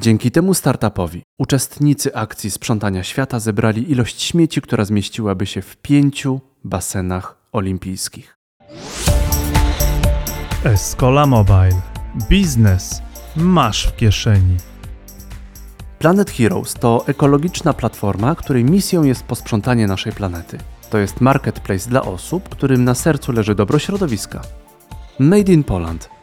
Dzięki temu startupowi uczestnicy akcji sprzątania świata zebrali ilość śmieci, która zmieściłaby się w pięciu basenach olimpijskich. Escola Mobile. Biznes masz w kieszeni. Planet Heroes to ekologiczna platforma, której misją jest posprzątanie naszej planety. To jest marketplace dla osób, którym na sercu leży dobro środowiska. Made in Poland.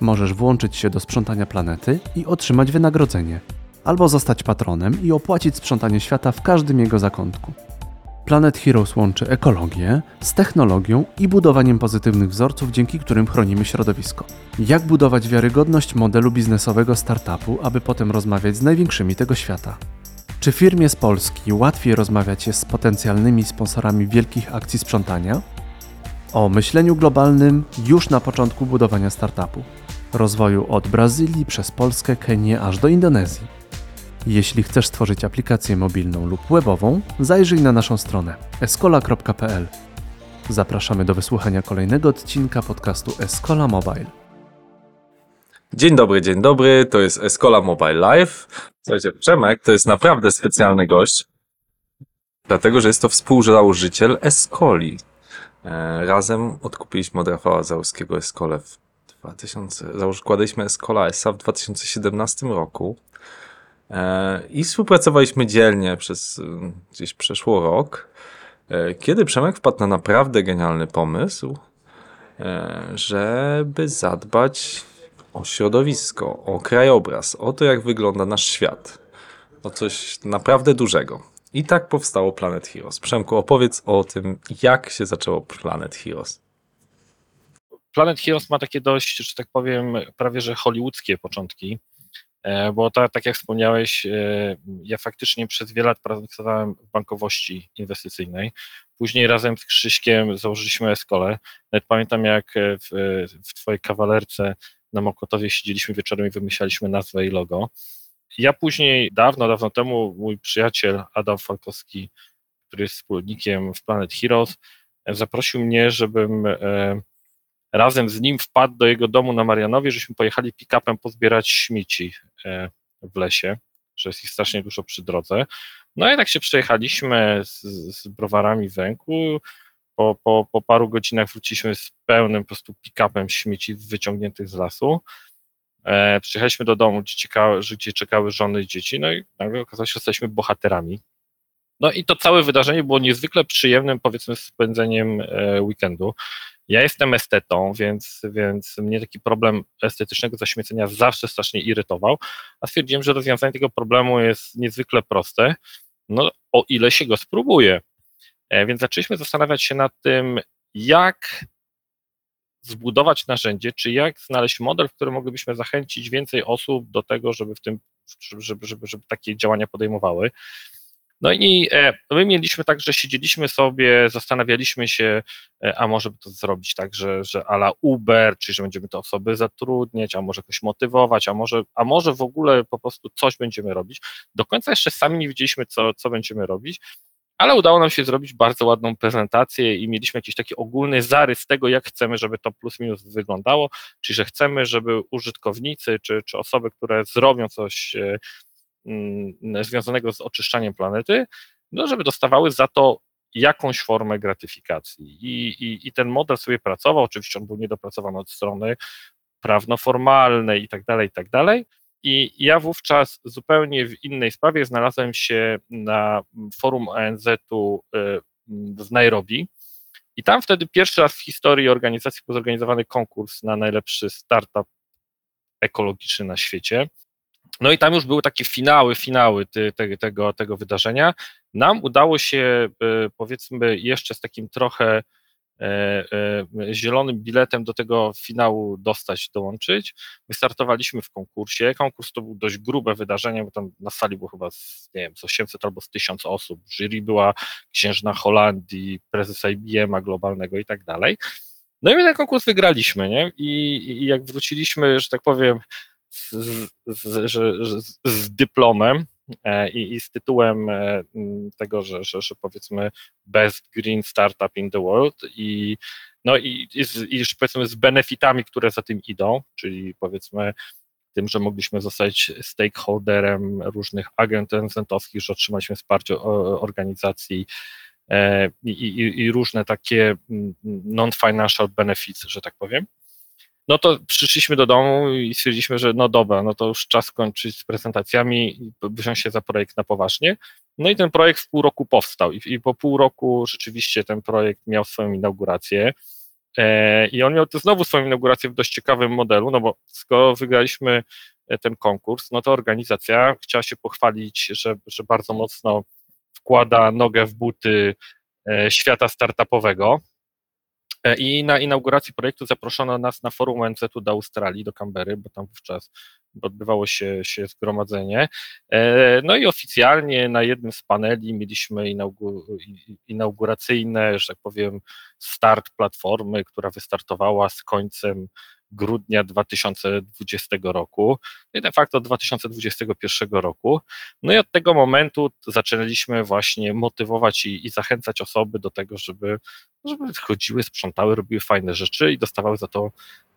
Możesz włączyć się do sprzątania planety i otrzymać wynagrodzenie, albo zostać patronem i opłacić sprzątanie świata w każdym jego zakątku. Planet Heroes łączy ekologię z technologią i budowaniem pozytywnych wzorców, dzięki którym chronimy środowisko. Jak budować wiarygodność modelu biznesowego startupu, aby potem rozmawiać z największymi tego świata? Czy firmie z Polski łatwiej rozmawiać jest z potencjalnymi sponsorami wielkich akcji sprzątania? O myśleniu globalnym już na początku budowania startupu. Rozwoju od Brazylii przez Polskę, Kenię aż do Indonezji. Jeśli chcesz stworzyć aplikację mobilną lub webową, zajrzyj na naszą stronę escola.pl. Zapraszamy do wysłuchania kolejnego odcinka podcastu Escola Mobile. Dzień dobry, dzień dobry, to jest Escola Mobile Live. Słuchajcie, Przemek to jest naprawdę specjalny gość, dlatego że jest to współzałożyciel Escoli. E, razem odkupiliśmy od Rafała Załuskiego Escolę w 2000, zakładaliśmy Escola SA w 2017 roku e, i współpracowaliśmy dzielnie przez e, gdzieś przeszło rok, kiedy Przemek wpadł na naprawdę genialny pomysł, żeby zadbać o środowisko, o krajobraz, o to, jak wygląda nasz świat. O coś naprawdę dużego. I tak powstało Planet Heroes. Przemku, opowiedz o tym, jak się zaczęło Planet Heroes. Planet Heroes ma takie dość, że tak powiem, prawie że hollywoodzkie początki, e, bo tak, tak jak wspomniałeś, e, ja faktycznie przez wiele lat pracowałem w bankowości inwestycyjnej. Później razem z Krzyśkiem założyliśmy Eskolę. Nawet pamiętam, jak w, w Twojej kawalerce na Mokotowie siedzieliśmy wieczorem i wymyślaliśmy nazwę i logo. Ja później, dawno, dawno temu, mój przyjaciel Adam Falkowski, który jest wspólnikiem w Planet Heroes, zaprosił mnie, żebym e, razem z nim wpadł do jego domu na Marianowie, żeśmy pojechali pick-upem pozbierać śmieci e, w lesie, że jest ich strasznie dużo przy drodze. No i tak się przejechaliśmy z, z browarami w ręku, po, po, po paru godzinach wróciliśmy z pełnym po prostu pick-upem śmieci wyciągniętych z lasu. E, przyjechaliśmy do domu, gdzie, czekały, gdzie czekały żony i dzieci, no i nagle okazało się, że jesteśmy bohaterami. No i to całe wydarzenie było niezwykle przyjemnym, powiedzmy, spędzeniem e, weekendu. Ja jestem estetą, więc, więc mnie taki problem estetycznego zaśmiecenia zawsze strasznie irytował, a stwierdziłem, że rozwiązanie tego problemu jest niezwykle proste, no o ile się go spróbuje. E, więc zaczęliśmy zastanawiać się nad tym, jak zbudować narzędzie, czy jak znaleźć model, w którym moglibyśmy zachęcić więcej osób do tego, żeby w tym, żeby, żeby, żeby takie działania podejmowały. No i e, my mieliśmy tak, że siedzieliśmy sobie, zastanawialiśmy się, e, a może by to zrobić tak, że, że ala Uber, czyli że będziemy te osoby zatrudniać, a może ktoś motywować, a może, a może w ogóle po prostu coś będziemy robić. Do końca jeszcze sami nie wiedzieliśmy, co, co będziemy robić, ale udało nam się zrobić bardzo ładną prezentację i mieliśmy jakiś taki ogólny zarys tego, jak chcemy, żeby to plus minus wyglądało, czyli że chcemy, żeby użytkownicy czy, czy osoby, które zrobią coś e, mm, związanego z oczyszczaniem planety, no żeby dostawały za to jakąś formę gratyfikacji. I, i, i ten model sobie pracował, oczywiście on był niedopracowany od strony prawno-formalnej i tak dalej, i tak dalej, i ja wówczas zupełnie w innej sprawie znalazłem się na forum ONZ-u y, w Nairobi. I tam wtedy pierwszy raz w historii organizacji był zorganizowany konkurs na najlepszy startup ekologiczny na świecie. No i tam już były takie finały, finały ty, te, tego, tego wydarzenia. Nam udało się, y, powiedzmy, jeszcze z takim trochę zielonym biletem do tego finału dostać, dołączyć. Wystartowaliśmy w konkursie. Konkurs to był dość grube wydarzenie, bo tam na sali było chyba z, nie wiem, z 800 albo z 1000 osób. Jury była księżna Holandii, prezes IBM-a globalnego i tak dalej. No i my ten konkurs wygraliśmy, nie? I, i jak wróciliśmy, że tak powiem, z, z, z, z dyplomem, E, i, i z tytułem e, tego, że, że, że powiedzmy best green startup in the world i no i, i, i powiedzmy z benefitami, które za tym idą, czyli powiedzmy tym, że mogliśmy zostać stakeholderem różnych agent NZ-owskich, że otrzymaliśmy wsparcie organizacji e, i, i, i różne takie non-financial benefits, że tak powiem. No to przyszliśmy do domu i stwierdziliśmy, że no dobra, no to już czas kończyć z prezentacjami i wziąć się za projekt na poważnie. No i ten projekt w pół roku powstał i, i po pół roku rzeczywiście ten projekt miał swoją inaugurację. E, I on miał znowu swoją inaugurację w dość ciekawym modelu, no bo skoro wygraliśmy e, ten konkurs, no to organizacja chciała się pochwalić, że, że bardzo mocno wkłada nogę w buty e, świata startupowego. I na inauguracji projektu zaproszono nas na forum ONZ-u do Australii, do Canberry, bo tam wówczas odbywało się, się zgromadzenie. No i oficjalnie na jednym z paneli mieliśmy inauguracyjne, że tak powiem, start platformy, która wystartowała z końcem grudnia 2020 roku no i de facto 2021 roku. No i od tego momentu zaczęliśmy właśnie motywować i, i zachęcać osoby do tego, żeby, żeby chodziły, sprzątały, robiły fajne rzeczy i dostawały za to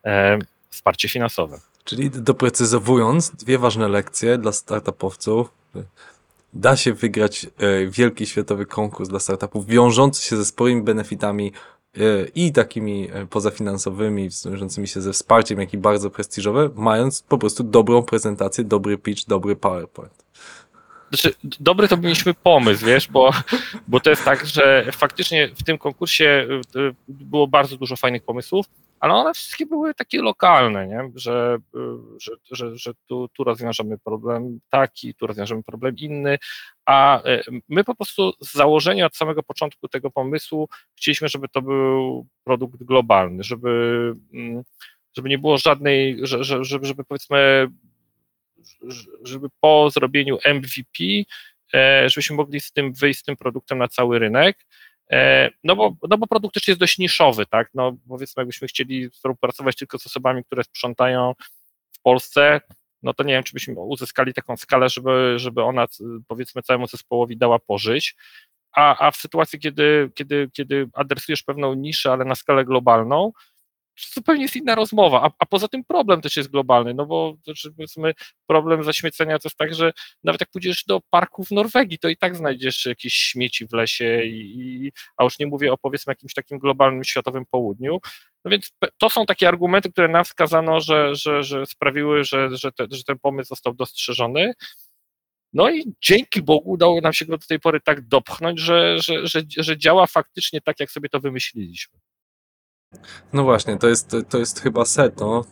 e, wsparcie finansowe. Czyli doprecyzowując, dwie ważne lekcje dla startupowców. Da się wygrać e, wielki światowy konkurs dla startupów, wiążący się ze sporymi benefitami i takimi e, pozafinansowymi, wiążącymi się ze wsparciem, jak i bardzo prestiżowe, mając po prostu dobrą prezentację, dobry pitch, dobry PowerPoint. Znaczy, dobry to mieliśmy pomysł, wiesz, bo, bo to jest tak, że faktycznie w tym konkursie było bardzo dużo fajnych pomysłów, ale one wszystkie były takie lokalne, nie? Że, że, że, że tu, tu rozwiążemy problem taki, tu rozwiążemy problem inny, a e, my po prostu z założenia od samego początku tego pomysłu chcieliśmy, żeby to był produkt globalny, żeby, mm, żeby nie było żadnej, żeby, żeby powiedzmy, żeby po zrobieniu MVP, e, żebyśmy mogli z tym wyjść z tym produktem na cały rynek, no bo, no bo produkt też jest dość niszowy, tak? No powiedzmy, jakbyśmy chcieli współpracować tylko z osobami, które sprzątają w Polsce, no to nie wiem, czy byśmy uzyskali taką skalę, żeby, żeby ona powiedzmy całemu zespołowi dała pożyć. A, a w sytuacji, kiedy, kiedy, kiedy adresujesz pewną niszę, ale na skalę globalną, zupełnie jest inna rozmowa, a, a poza tym problem też jest globalny, no bo znaczy, powiedzmy problem zaśmiecenia to jest tak, że nawet jak pójdziesz do parku w Norwegii, to i tak znajdziesz jakieś śmieci w lesie, i, i, a już nie mówię o powiedzmy jakimś takim globalnym światowym południu, no więc to są takie argumenty, które nam wskazano, że, że, że sprawiły, że, że, te, że ten pomysł został dostrzeżony, no i dzięki Bogu udało nam się go do tej pory tak dopchnąć, że, że, że, że działa faktycznie tak, jak sobie to wymyśliliśmy. No właśnie, to jest, to jest chyba seto,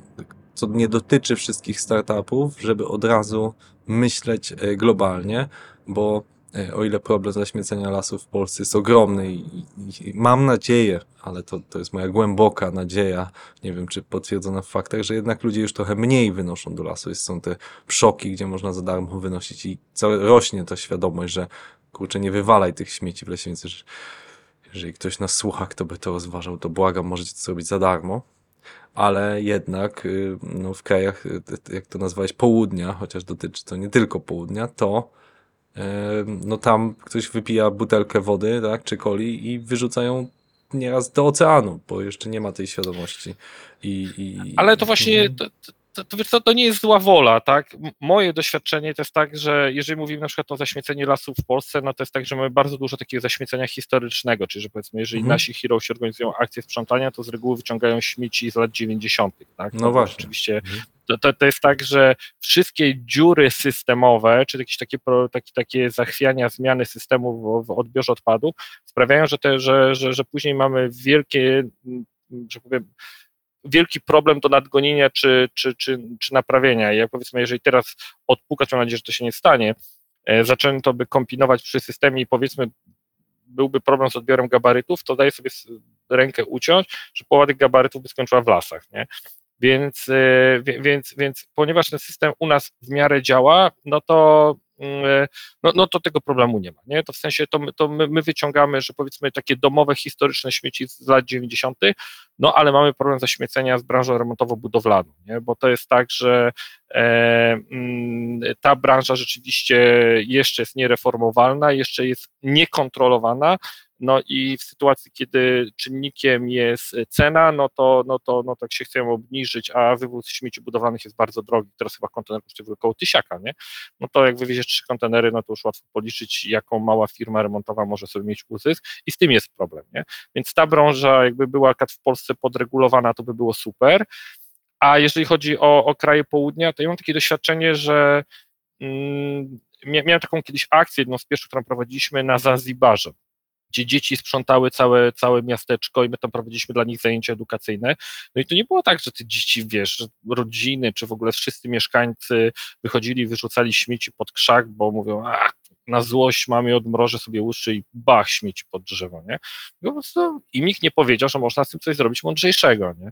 co nie dotyczy wszystkich startupów, żeby od razu myśleć e, globalnie, bo e, o ile problem zaśmiecenia lasów w Polsce jest ogromny i, i, mam nadzieję, ale to, to jest moja głęboka nadzieja, nie wiem czy potwierdzona w faktach, że jednak ludzie już trochę mniej wynoszą do lasu. Jest, są te przoki, gdzie można za darmo wynosić i rośnie ta świadomość, że kurczę, nie wywalaj tych śmieci w lesie, więc jeżeli ktoś nas słucha, kto by to rozważał, to błagam, możecie to zrobić za darmo. Ale jednak y, no, w krajach, y, jak to nazwałeś, południa, chociaż dotyczy to nie tylko południa, to y, no tam ktoś wypija butelkę wody, tak, czy coli i wyrzucają nieraz do oceanu, bo jeszcze nie ma tej świadomości. I, i Ale to właśnie, to, to, to, to, to nie jest zła wola, tak? Moje doświadczenie to jest tak, że jeżeli mówimy na przykład o zaśmieceniu lasów w Polsce, no to jest tak, że mamy bardzo dużo takiego zaśmiecenia historycznego, czyli że powiedzmy, jeżeli mhm. nasi heroesi organizują akcje sprzątania, to z reguły wyciągają śmieci z lat 90., tak? No, no właśnie. Oczywiście mhm. to, to, to, jest tak, że wszystkie dziury systemowe, czy jakieś takie, takie, takie zachwiania, zmiany systemu w, w odbiorze odpadu sprawiają, że, te, że, że, że później mamy wielkie, że powiem, wielki problem do nadgonienia czy, czy, czy, czy naprawienia. I jak powiedzmy, jeżeli teraz odpukać, mam nadzieję, że to się nie stanie, e, zaczęto by kombinować przy systemie i powiedzmy byłby problem z odbiorem gabarytów, to daje sobie rękę uciąć, że połowa tych gabarytów by skończyła w lasach, nie? Więc, e, więc, więc ponieważ ten system u nas w miarę działa, no to no, no to tego problemu nie ma. Nie? To w sensie to, to my, my, wyciągamy, że powiedzmy takie domowe, historyczne śmieci z lat 90., no ale mamy problem zaśmiecenia z branżą remontowo-budowlaną, nie? bo to jest tak, że e, mm, ta branża rzeczywiście jeszcze jest niereformowalna, jeszcze jest niekontrolowana, no i w sytuacji, kiedy czynnikiem jest cena, no to, no to, no tak się chcemy obniżyć, a wywóz śmieci budowlanych jest bardzo drogi, teraz chyba kontener kosztuje około tysiaka, nie? No to jak wywieziesz trzy kontenery, no to już łatwo policzyć, jaką mała firma remontowa może sobie mieć uzysk i z tym jest problem, nie? Więc ta branża jakby była w Polsce podregulowana, to by było super, a jeżeli chodzi o, o kraje południa, to ja mam takie doświadczenie, że mm, miałem taką kiedyś akcję, jedną z pierwszych, którą prowadziliśmy na Zanzibarze, gdzie dzieci sprzątały całe, całe miasteczko i my tam prowadziliśmy dla nich zajęcia edukacyjne. No i to nie było tak, że te dzieci, wiesz, rodziny, czy w ogóle wszyscy mieszkańcy wychodzili, wyrzucali śmieci pod krzak, bo mówią, a na złość mamy odmrożę sobie uszy i bach, śmieci pod drzewo, nie? po prostu im nikt nie powiedział, że można z tym coś zrobić mądrzejszego, nie?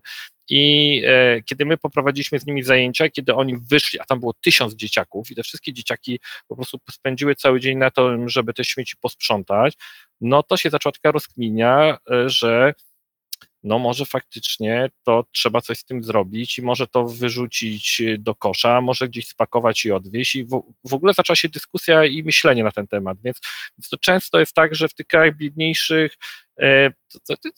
I e, kiedy my poprowadziliśmy z nimi zajęcia, kiedy oni wyszli, a tam było tysiąc dzieciaków i te wszystkie dzieciaki po prostu spędziły cały dzień na to, żeby te śmieci posprzątać, no to się zaczęła taka rozkminia, e, że no może faktycznie to trzeba coś z tym zrobić i może to wyrzucić do kosza, może gdzieś spakować i odwieźć i w, w ogóle zaczęła się dyskusja i myślenie na ten temat, więc, więc to często jest tak, że w tych krajach biedniejszych e, to, to,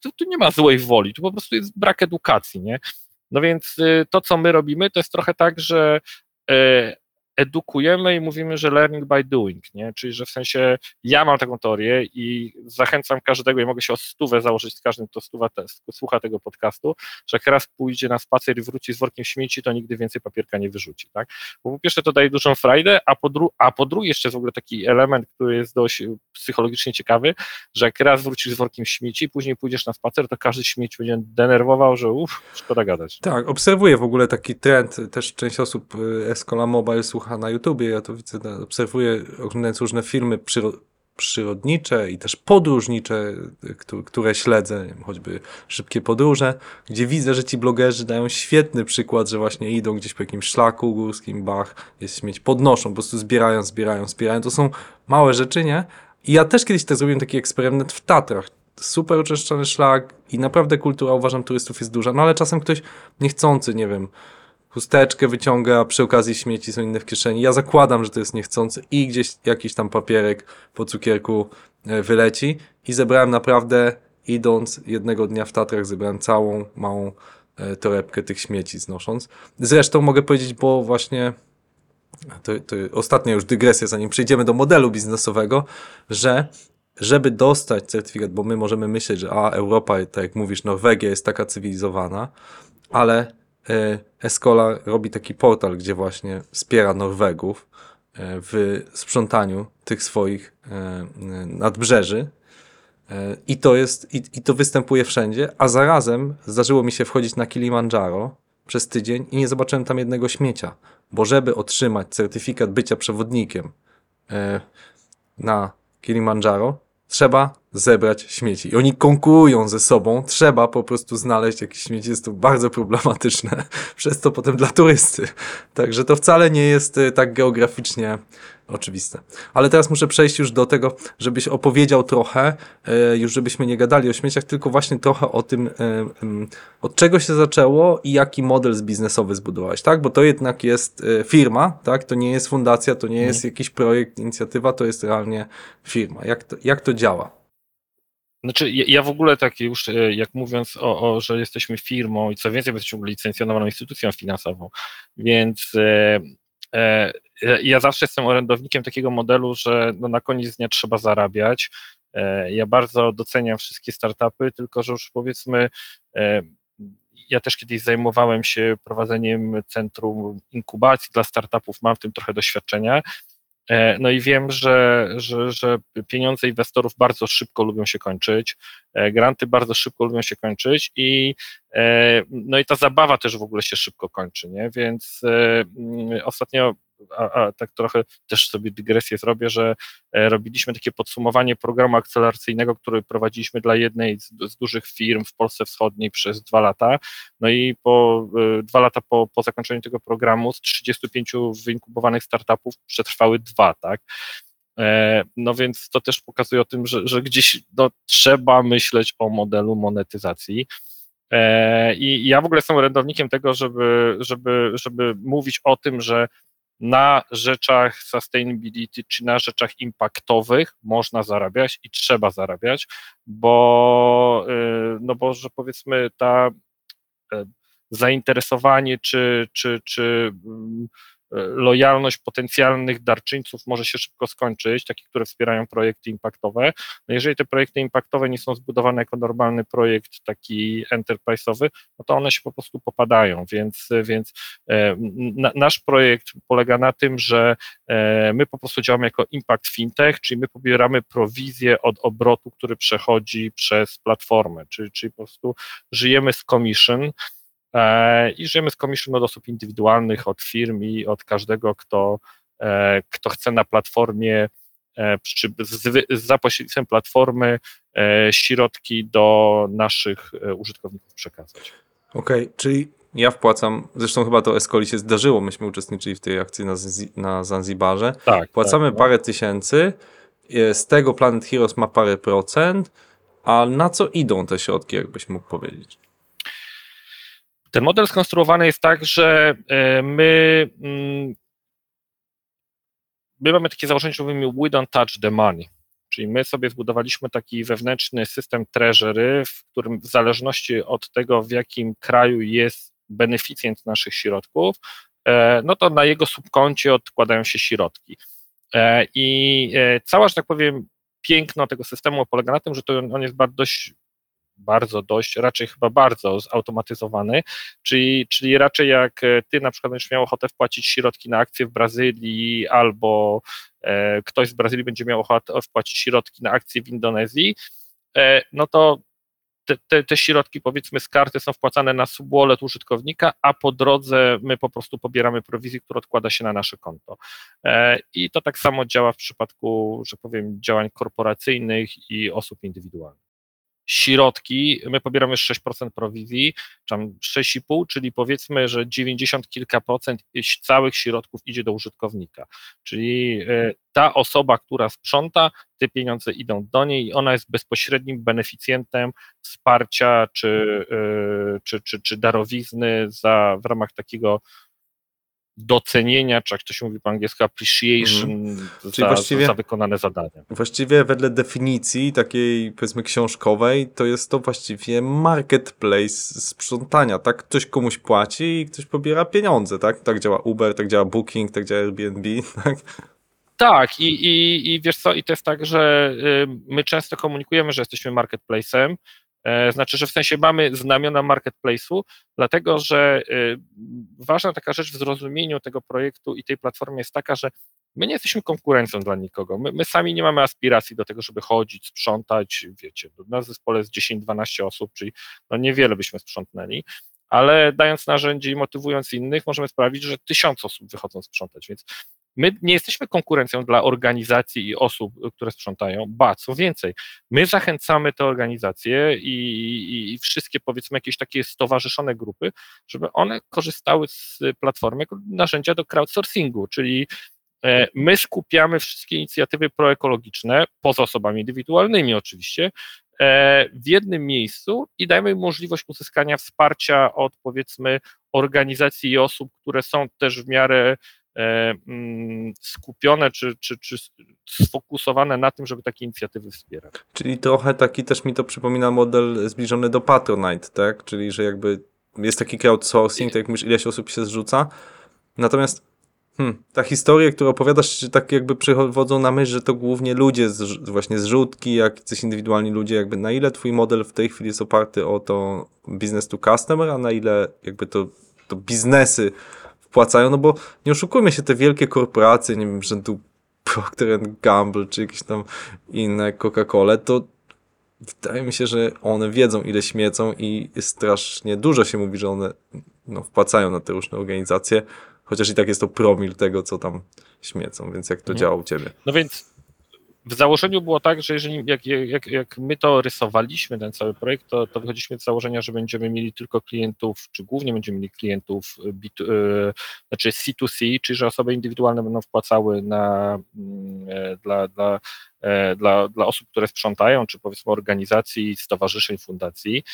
to, to, nie ma złej woli, tu po prostu jest brak edukacji, nie? No więc y, to, co my robimy, to jest trochę tak, że e, edukujemy i mówimy, że learning by doing, nie? czyli że w sensie ja mam taką teorię i zachęcam każdego i mogę się o stówę założyć z każdym, kto stuwa słucha tego podcastu, że jak raz pójdzie na spacer i wróci z workiem śmieci, to nigdy więcej papierka nie wyrzuci. Tak? Bo po pierwsze to daje dużą frajdę, a po, dru a po drugie jeszcze w ogóle taki element, który jest dość psychologicznie ciekawy, że jak raz wrócisz z workiem śmieci, później pójdziesz na spacer, to każdy śmieć będzie denerwował, że uff, szkoda gadać. Tak, obserwuję w ogóle taki trend, też część osób y, Escola Mobile słucha słucha na YouTubie, ja to widzę, obserwuję, oglądając różne filmy przyro przyrodnicze i też podróżnicze, które śledzę, choćby szybkie podróże, gdzie widzę, że ci blogerzy dają świetny przykład, że właśnie idą gdzieś po jakimś szlaku górskim, bach, jest śmieć, podnoszą, po prostu zbierają, zbierają, zbierają. To są małe rzeczy, nie? I ja też kiedyś też zrobiłem taki eksperyment w Tatrach. Super oczyszczony szlak i naprawdę kultura, uważam, turystów jest duża, no ale czasem ktoś niechcący, nie wiem, chusteczkę wyciąga, przy okazji śmieci są inne w kieszeni. Ja zakładam, że to jest niechcący i gdzieś jakiś tam papierek po cukierku e, wyleci i zebrałem naprawdę, idąc jednego dnia w Tatrach, zebrałem całą małą e, torebkę tych śmieci znosząc. Zresztą mogę powiedzieć, bo właśnie to, to ostatnia już dygresja, zanim przejdziemy do modelu biznesowego, że żeby dostać certyfikat, bo my możemy myśleć, że a Europa, tak jak mówisz, Norwegia jest taka cywilizowana, ale Escola robi taki portal, gdzie właśnie wspiera Norwegów e, w sprzątaniu tych swoich e, nadbrzeży. I to jest, i, i to występuje wszędzie, a zarazem zdarzyło mi się wchodzić na Kilimandżaro przez tydzień i nie zobaczyłem tam jednego śmiecia, bo żeby otrzymać certyfikat bycia przewodnikiem na Kilimandżaro, trzeba zebrać śmieci. I oni konkurują ze sobą, trzeba po prostu znaleźć jakieś śmieci, jest to bardzo problematyczne, przez to potem dla turysty. Także to wcale nie jest y, tak geograficznie oczywiste. Ale teraz muszę przejść już do tego, żebyś opowiedział trochę, y, już żebyśmy nie gadali o śmieciach, tylko właśnie trochę o tym, y, od czego się zaczęło i jaki model biznesowy zbudowałeś, tak? Bo to jednak jest firma, tak? To nie jest fundacja, to nie jest mhm. jakiś projekt, inicjatywa, to jest realnie firma. Jak to, jak to działa? Znaczy, ja w ogóle tak już, e, jak mówiąc o, o, że jesteśmy firmą i co więcej, jesteśmy licencjonowaną instytucją finansową, więc e, e, ja zawsze jestem orędownikiem takiego modelu, że no na koniec dnia trzeba zarabiać. E, ja bardzo doceniam wszystkie startupy, tylko że już powiedzmy, e, ja też kiedyś zajmowałem się prowadzeniem centrum inkubacji dla startupów, mam w tym trochę doświadczenia E, no i wiem, że, że, że pieniądze inwestorów bardzo szybko lubią się kończyć, e, granty bardzo szybko lubią się kończyć i e, no i ta zabawa też w ogóle się szybko kończy, nie? Więc ostatnio a, a, tak trochę też sobie dygresję zrobię, że e, robiliśmy takie podsumowanie programu akceleracyjnego, który prowadziliśmy dla jednej z, z dużych firm w Polsce Wschodniej przez dwa lata. No i po e, dwa lata po, po zakończeniu tego programu z 35 wyinkubowanych startupów przetrwały dwa, tak? E, no więc to też pokazuje o tym, że, że gdzieś no, trzeba myśleć o modelu monetyzacji. I ja w ogóle jestem orędownikiem tego, żeby, żeby, żeby mówić o tym, że na rzeczach sustainability czy na rzeczach impaktowych można zarabiać i trzeba zarabiać, bo, y, no bo że powiedzmy ta e, zainteresowanie czy, czy, czy mm, lojalność potencjalnych darczyńców może się szybko skończyć, takich, które wspierają projekty impaktowe. No jeżeli te projekty impaktowe nie są zbudowane jako normalny projekt taki enterprise'owy, no to one się po prostu popadają, więc, więc e, na, nasz projekt polega na tym, że e, my po prostu działamy jako impact fintech, czyli my pobieramy prowizję od obrotu, który przechodzi przez platformę, czyli, czyli po prostu żyjemy z commission, i żyjemy z commission od osób indywidualnych, od firm i od każdego, kto, e, kto chce na platformie e, czy za pośrednictwem platformy środki do naszych użytkowników przekazać. Okej, okay, czyli ja wpłacam, zresztą chyba to Escoli się zdarzyło, myśmy uczestniczyli w tej akcji na, na Zanzibarze. Tak. Płacamy tak, no. parę tysięcy, z tego Planet Heroes ma parę procent, a na co idą te środki, jakbyś mógł powiedzieć? Ten model skonstruowany jest tak, że e, my, mm, my mamy takie założenie, że mówimy we don't touch the money. Czyli my sobie zbudowaliśmy taki wewnętrzny system treasury, w którym w zależności od tego, w jakim kraju jest beneficjent naszych środków, e, no to na jego subkoncie odkładają się środki. E, I cała, że tak powiem, piękno tego systemu polega na tym, że to on jest dość bardzo dość, raczej chyba bardzo zautomatyzowany, czyli, czyli raczej jak e, ty na przykład będziesz miał ochotę wpłacić środki na akcje w Brazylii albo e, ktoś z Brazylii będzie miał ochotę wpłacić środki na akcje w Indonezji, e, no to te, te, te, środki powiedzmy z karty są wpłacane na subwallet użytkownika, a po drodze my po prostu pobieramy prowizję, która odkłada się na nasze konto. I to tak samo działa w przypadku, że powiem, działań korporacyjnych i osób indywidualnych środki, my pobieramy 6% prowizji, tam 6,5, czyli powiedzmy, że 90 kilka procent całych środków idzie do użytkownika. Czyli e, ta osoba, która sprząta, te pieniądze idą do niej i ona jest bezpośrednim beneficjentem wsparcia czy, e, czy, czy, czy darowizny za, w ramach takiego docenienia, czy jak to się mówi po angielsku, appreciation mm. za, za wykonane zadania. Właściwie wedle definicji takiej powiedzmy książkowej, to jest to właściwie marketplace sprzątania, tak? Ktoś komuś płaci i ktoś pobiera pieniądze, tak? Tak działa Uber, tak działa Booking, tak działa Airbnb, tak? Tak, i, i, i wiesz co, i to jest tak, że y, my często komunikujemy, że jesteśmy marketplacem, znaczy, że w sensie mamy znamiona marketplace'u, dlatego że y, ważna taka rzecz w zrozumieniu tego projektu i tej platformy jest taka, że my nie jesteśmy konkurencją dla nikogo. My, my sami nie mamy aspiracji do tego, żeby chodzić, sprzątać. Wiecie, na zespole jest 10-12 osób, czyli no niewiele byśmy sprzątnęli, ale dając narzędzie i motywując innych, możemy sprawić, że tysiąc osób wychodzą sprzątać. Więc My nie jesteśmy konkurencją dla organizacji i osób, które sprzątają, ba, co więcej, my zachęcamy te organizacje i, i, i wszystkie, powiedzmy, jakieś takie stowarzyszone grupy, żeby one korzystały z platformy jako narzędzia do crowdsourcingu, czyli e, My skupiamy wszystkie inicjatywy proekologiczne, poza osobami indywidualnymi oczywiście, e, w jednym miejscu i dajemy im możliwość uzyskania wsparcia od powiedzmy organizacji i osób, które są też w miarę skupione czy, czy, czy sfokusowane na tym, żeby takie inicjatywy wspierać. Czyli trochę taki też mi to przypomina model zbliżony do Patronite, tak? Czyli, że jakby jest taki crowdsourcing, tak jak mówisz, ileś osób się zrzuca. Natomiast hmm, ta historia, którą opowiadasz, tak jakby przychodzą na myśl, że to głównie ludzie, z, właśnie zrzutki, jak coś indywidualni ludzie, jakby na ile twój model w tej chwili jest oparty o to business to customer, a na ile jakby to, to biznesy wpłacają, no bo nie oszukujmy się, te wielkie korporacje, nie wiem, rzędu Procter Gamble, czy jakieś tam inne Coca-Cola, to wydaje mi się, że one wiedzą, ile śmiecą i strasznie dużo się mówi, że one no, wpłacają na te różne organizacje, chociaż i tak jest to promil tego, co tam śmiecą, więc jak to mhm. działa u Ciebie? No więc w założeniu było tak, że jeżeli jak, jak, jak my to rysowaliśmy, ten cały projekt, to, to wychodziliśmy z założenia, że będziemy mieli tylko klientów, czy głównie będziemy mieli klientów B2, e, znaczy C2C, czyli że osoby indywidualne będą wpłacały na, mm, e, dla, dla, e, dla, dla osób, które sprzątają, czy powiedzmy organizacji, stowarzyszeń, fundacji.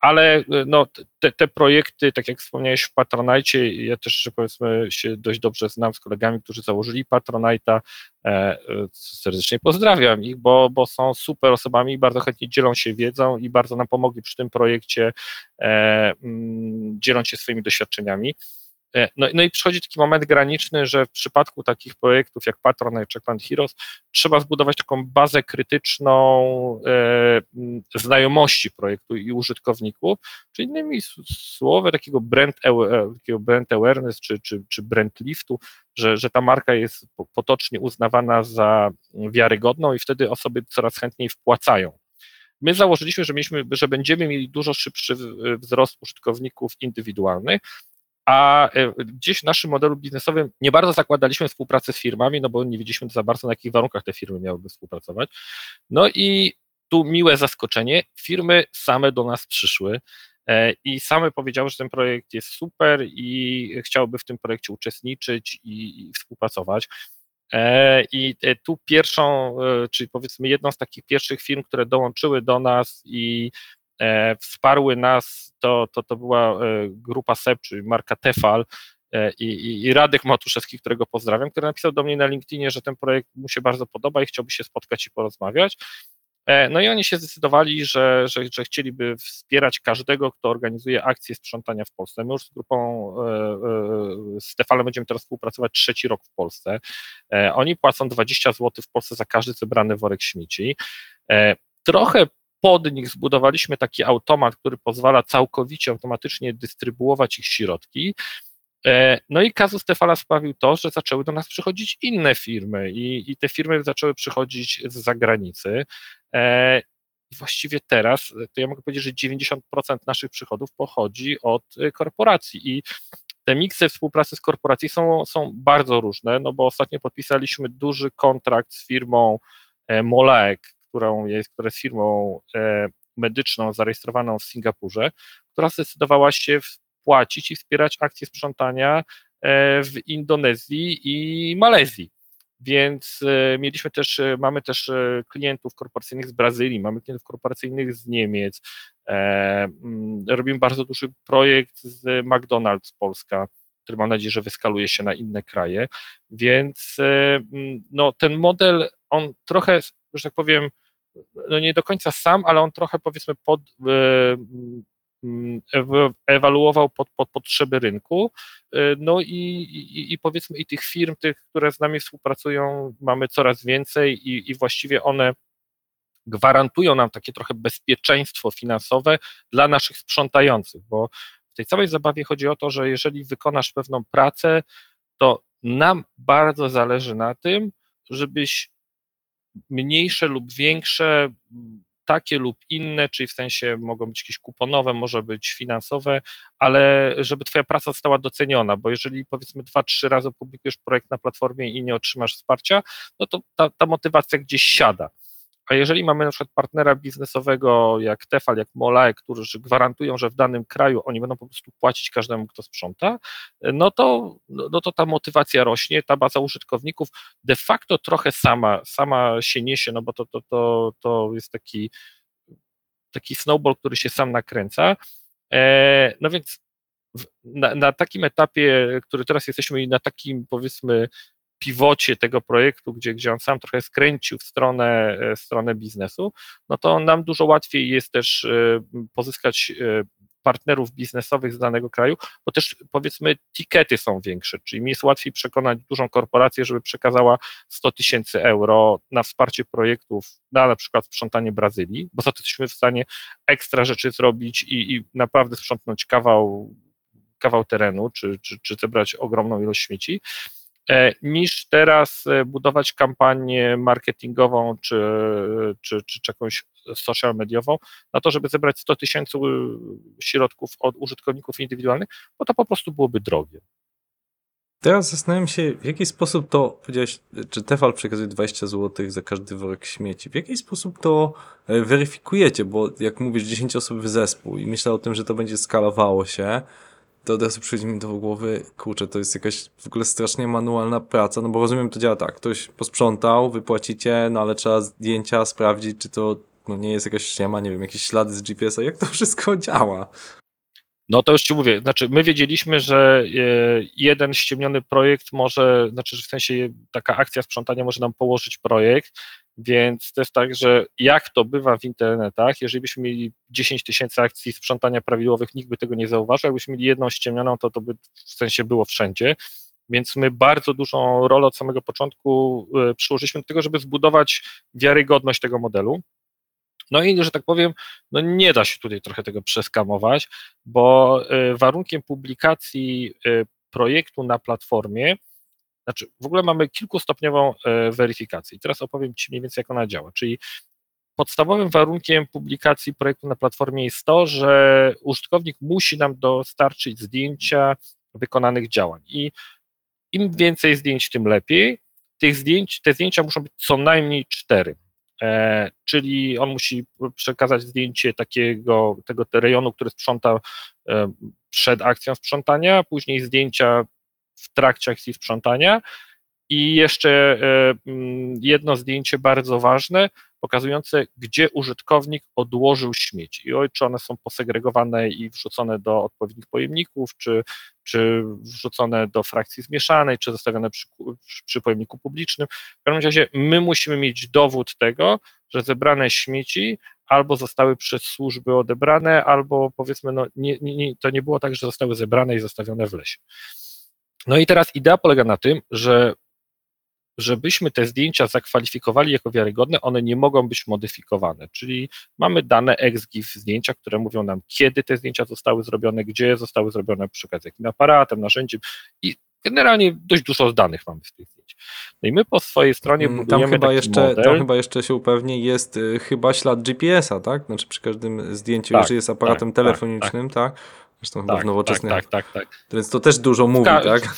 Ale e, no, te, te projekty, tak jak wspomniałeś w Patronite, ja też powiedzmy się dość dobrze znam z kolegami, którzy założyli Patronite'a, e, e, serdecznie pozdrawiam ich, bo, bo są super osobami, bardzo chętnie dzielą się wiedzą i bardzo nam pomogli przy tym projekcie, e, mm, dzieląc się swoimi doświadczeniami. E, No, no i przychodzi taki moment graniczny, że w przypadku takich projektów jak Patronite czy Clan Heroes trzeba zbudować taką bazę krytyczną e, znajomości projektu i użytkowników, czy innymi słowy takiego brand, awa- e, takiego brand awareness czy, czy, czy brand liftu, że, że ta marka jest po- potocznie uznawana za wiarygodną i wtedy osoby coraz chętniej wpłacają. My założyliśmy, że, mieliśmy, że będziemy mieli dużo szybszy wzrost użytkowników indywidualnych, a e, gdzieś w naszym modelu biznesowym nie bardzo zakładaliśmy współpracę z firmami, no bo nie wiedzieliśmy za bardzo, na jakich warunkach te firmy miałyby współpracować. No i tu miłe zaskoczenie, firmy same do nas przyszły e, i same powiedziały, że ten projekt jest super i chciałyby w tym projekcie uczestniczyć i, i współpracować. E, I tu pierwszą, czyli powiedzmy jedną z takich pierwszych firm, które dołączyły do nas i wsparły nas, to, to, to była e, grupa SEP, czyli marka Tefal e, i, i, Radek Matuszewski, którego pozdrawiam, który napisał do mnie na LinkedInie, że ten projekt mu się bardzo podoba i chciałby się spotkać i porozmawiać. E, No i oni się zdecydowali, że, że, że chcieliby wspierać każdego, kto organizuje akcje sprzątania w Polsce. My już z grupą e, e, z Tefalem będziemy teraz współpracować trzeci rok w Polsce. E, Oni płacą 20 zł w Polsce za każdy zebrany worek śmieci. E, Trochę pod nich zbudowaliśmy taki automat, który pozwala całkowicie automatycznie dystrybuować ich środki. E, No i kazus Tefala sprawił to, że zaczęły do nas przychodzić inne firmy i, i te firmy zaczęły przychodzić z zagranicy. E, I właściwie teraz, e, to ja mogę powiedzieć, że 90% naszych przychodów pochodzi od korporacji i te miksy współpracy z korporacji są, są bardzo różne, no bo ostatnio podpisaliśmy duży kontrakt z firmą Molaek, którą jest, która jest firmą e, medyczną zarejestrowaną w Singapurze, która zdecydowała się wpłacić i wspierać akcje sprzątania e, w Indonezji i Malezji. Więc e, mieliśmy też, mamy też klientów korporacyjnych z Brazylii, mamy klientów korporacyjnych z Niemiec. Mm, Robimy bardzo duży projekt z McDonald's Polska, który mam nadzieję, że wyskaluje się na inne kraje. Więc mm, no, ten model, on trochę, że tak powiem, no nie do końca sam, ale on trochę powiedzmy pod, e, mm, ewa- ewaluował pod, pod potrzeby rynku. E, No i, i, i powiedzmy i tych firm, tych, które z nami współpracują, mamy coraz więcej i, i właściwie one gwarantują nam takie trochę bezpieczeństwo finansowe dla naszych sprzątających, bo w tej całej zabawie chodzi o to, że jeżeli wykonasz pewną pracę, to nam bardzo zależy na tym, żebyś mniejsze lub większe, takie lub inne, czyli w sensie mogą być jakieś kuponowe, może być finansowe, ale żeby twoja praca została doceniona, bo jeżeli powiedzmy dwa, trzy razy publikujesz projekt na platformie i nie otrzymasz wsparcia, no to ta, ta motywacja gdzieś siada. A jeżeli mamy na przykład partnera biznesowego jak Tefal, jak Molae, którzy gwarantują, że w danym kraju oni będą po prostu płacić każdemu, kto sprząta, no to, no to ta motywacja rośnie, ta baza użytkowników de facto trochę sama, sama się niesie, no bo to, to, to, to jest taki, taki snowball, który się sam nakręca. E, no więc na, na takim etapie, który teraz jesteśmy i na takim powiedzmy piwocie tego projektu, gdzie, gdzie on sam trochę skręcił w stronę, e, w stronę biznesu, no to nam dużo łatwiej jest też e, pozyskać e, partnerów biznesowych z danego kraju, bo też powiedzmy tikety są większe, czyli mi jest łatwiej przekonać dużą korporację, żeby przekazała 100 tysięcy euro na wsparcie projektów, na na przykład sprzątanie Brazylii, bo za to jesteśmy w stanie ekstra rzeczy zrobić i, i naprawdę sprzątnąć kawał, kawał terenu, czy, czy, czy zebrać ogromną ilość śmieci, niż teraz e, budować kampanię marketingową czy, czy, czy, czy jakąś social mediową na to, żeby zebrać 100 tysięcy y, środków od użytkowników indywidualnych, bo to po prostu byłoby drogie. Teraz zastanawiam się, w jaki sposób to, powiedziałeś, czy Tefal przekazuje 20 zł za każdy worek śmieci. W jaki sposób to e, weryfikujecie? Bo jak mówisz, 10 osobowy zespół i myślę o tym, że to będzie skalowało się, to od razu przychodzi mi do głowy, kurczę, to jest jakaś w ogóle strasznie manualna praca, no bo rozumiem, to działa tak, ktoś posprzątał, wypłacicie, no ale trzeba zdjęcia sprawdzić, czy to no nie jest jakaś ściema, nie wiem, jakieś ślady z GPS-a, jak to wszystko działa? No to już ci mówię, znaczy my wiedzieliśmy, że e, jeden ściemniony projekt może, znaczy w sensie taka akcja sprzątania może nam położyć projekt, więc to jest tak, że jak to bywa w internetach, jeżeli byśmy mieli 10 tysięcy akcji sprzątania prawidłowych, nikt by tego nie zauważył, jakbyśmy mieli jedną ściemnioną, to to by w sensie było wszędzie, więc my bardzo dużą rolę od samego początku e, przyłożyliśmy do tego, żeby zbudować wiarygodność tego modelu. No i, że tak powiem, no nie da się tutaj trochę tego przeskamować, bo y, warunkiem publikacji y, projektu na platformie, znaczy w ogóle mamy kilkustopniową y, weryfikację. I teraz opowiem Ci mniej więcej, jak ona działa. Czyli podstawowym warunkiem publikacji projektu na platformie jest to, że użytkownik musi nam dostarczyć zdjęcia wykonanych działań. I im więcej zdjęć, tym lepiej. Tych zdjęć, te zdjęcia muszą być co najmniej cztery. E, czyli on musi przekazać zdjęcie takiego, tego rejonu, który sprząta e, przed akcją sprzątania, później zdjęcia w trakcie akcji sprzątania. I jeszcze e, mm, jedno zdjęcie bardzo ważne, pokazujące, gdzie użytkownik odłożył śmieci. I czy one są posegregowane i wrzucone do odpowiednich pojemników, czy, czy wrzucone do frakcji zmieszanej, czy zostawione przy, przy pojemniku publicznym. W każdym razie my musimy mieć dowód tego, że zebrane śmieci albo zostały przez służby odebrane, albo powiedzmy, no, nie, nie, to nie było tak, że zostały zebrane i zostawione w lesie. No i teraz idea polega na tym, że żebyśmy te zdjęcia zakwalifikowali jako wiarygodne, one nie mogą być modyfikowane. Czyli mamy dane XGIF zdjęcia, które mówią nam, kiedy te zdjęcia zostały zrobione, gdzie zostały zrobione, przy okazji jakim aparatem, narzędziem i generalnie dość dużo danych mamy w tych zdjęć. No i my po swojej stronie Mm, budujemy Tam chyba, jeszcze, model. tam chyba jeszcze się upewnię, jest y, chyba ślad GPS-a, tak? Znaczy przy każdym zdjęciu, Tak, jeżeli jest aparatem tak, telefonicznym, tak? Zresztą chyba w tak, nowoczesnych. tak, tak, tak, tak. Więc to też dużo mówi, Ka- tak?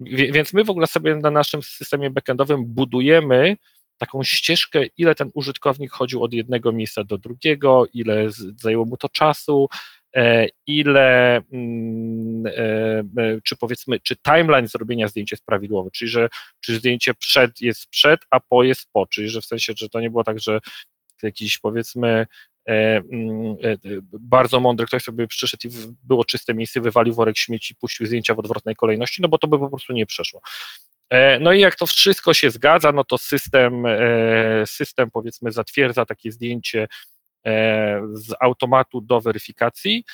Więc my w ogóle sobie na naszym systemie backendowym budujemy taką ścieżkę, ile ten użytkownik chodził od jednego miejsca do drugiego, ile zajęło mu to czasu, e, ile, mm, e, e, czy powiedzmy, czy timeline zrobienia zdjęcia jest prawidłowy, czyli że czy zdjęcie przed jest przed, a po jest po, czyli że w sensie, że to nie było tak, że jakiś powiedzmy bardzo mądry ktoś sobie przyszedł i było czyste miejsce, wywalił worek śmieci, puścił zdjęcia w odwrotnej kolejności, no bo to by po prostu nie przeszło. E, No i jak to wszystko się zgadza, no to system, e, system powiedzmy zatwierdza takie zdjęcie e, z automatu do weryfikacji.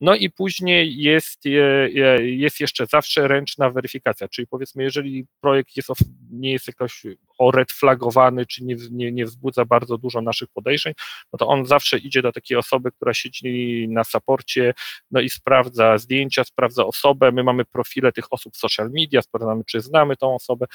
No i później jest, e, e, jest jeszcze zawsze ręczna weryfikacja, czyli powiedzmy, jeżeli projekt jest, nie jest jakoś oredflagowany, czy nie, nie, nie wzbudza bardzo dużo naszych podejrzeń, no to on zawsze idzie do takiej osoby, która siedzi na saporcie, no i sprawdza zdjęcia, sprawdza osobę, my mamy profile tych osób w social media, sprawdzamy, czy znamy tą osobę,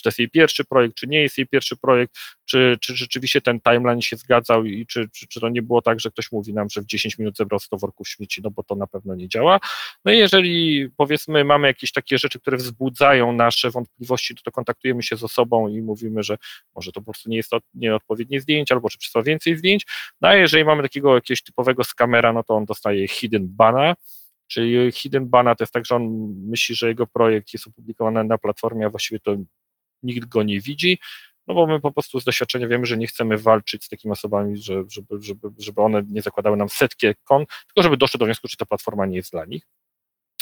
czy to jest jej pierwszy projekt, czy nie jest jej pierwszy projekt, czy, czy rzeczywiście ten timeline się zgadzał i czy, czy, czy to nie było tak, że ktoś mówi nam, że w 10 minut zebrał 100 worków śmieci, no bo to na pewno nie działa. No i jeżeli powiedzmy mamy jakieś takie rzeczy, które wzbudzają nasze wątpliwości, to, to kontaktujemy się z osobą i mówimy, że może to po prostu nie jest to nieodpowiednie zdjęcie, albo czy przysłał więcej zdjęć. No a jeżeli mamy takiego jakiegoś typowego skamera, no to on dostaje hidden bana, Czyli hidden bana to jest tak, że on myśli, że jego projekt jest opublikowany na platformie, a właściwie to nikt go nie widzi, no bo my po prostu z doświadczenia wiemy, że nie chcemy walczyć z takimi osobami, że, żeby, żeby, żeby one nie zakładały nam setki kon, tylko żeby doszły do wniosku, czy ta platforma nie jest dla nich.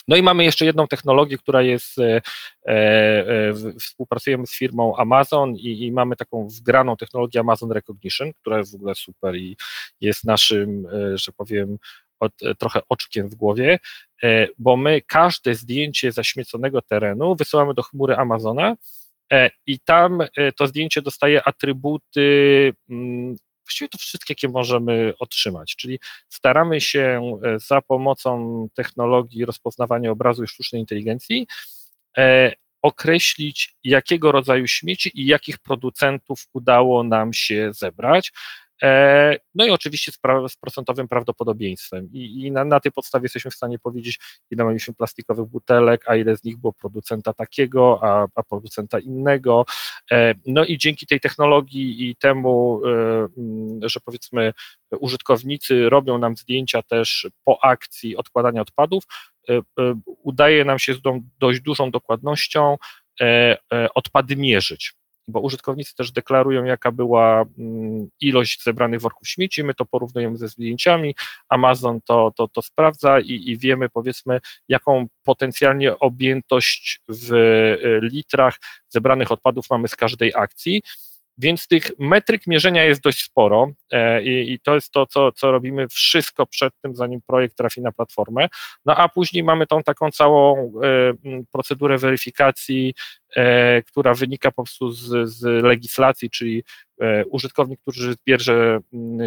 No i mamy jeszcze jedną technologię, która jest, e, e, w- współpracujemy z firmą Amazon i, i mamy taką wgraną technologię Amazon Recognition, która jest w ogóle super i jest naszym, e, że powiem, od, e, trochę oczkiem w głowie, e, bo my każde zdjęcie zaśmieconego terenu wysyłamy do chmury Amazona e, i tam e, to zdjęcie dostaje atrybuty, mm, właściwie to wszystkie, jakie możemy otrzymać, czyli staramy się e, za pomocą technologii rozpoznawania obrazu i sztucznej inteligencji e, określić, jakiego rodzaju śmieci i jakich producentów udało nam się zebrać. E, No i oczywiście z, pra- z procentowym prawdopodobieństwem. I, i na, na tej podstawie jesteśmy w stanie powiedzieć, ile mieliśmy plastikowych butelek, a ile z nich było producenta takiego, a, a producenta innego. E, No i dzięki tej technologii i temu, e, mm, że powiedzmy użytkownicy robią nam zdjęcia też po akcji odkładania odpadów, udaje nam się z dość dużą dokładnością odpady mierzyć. Bo użytkownicy też deklarują, jaka była mm, ilość zebranych worków śmieci, my to porównujemy ze zdjęciami, Amazon to, to, to sprawdza i, i wiemy, powiedzmy, jaką potencjalnie objętość w y, litrach zebranych odpadów mamy z każdej akcji. Więc tych metryk mierzenia jest dość sporo e, i, i, to jest to, co, co robimy wszystko przed tym, zanim projekt trafi na platformę. No a później mamy tą taką całą e, procedurę weryfikacji, e, która wynika po prostu z, z legislacji, czyli użytkownik, który bierze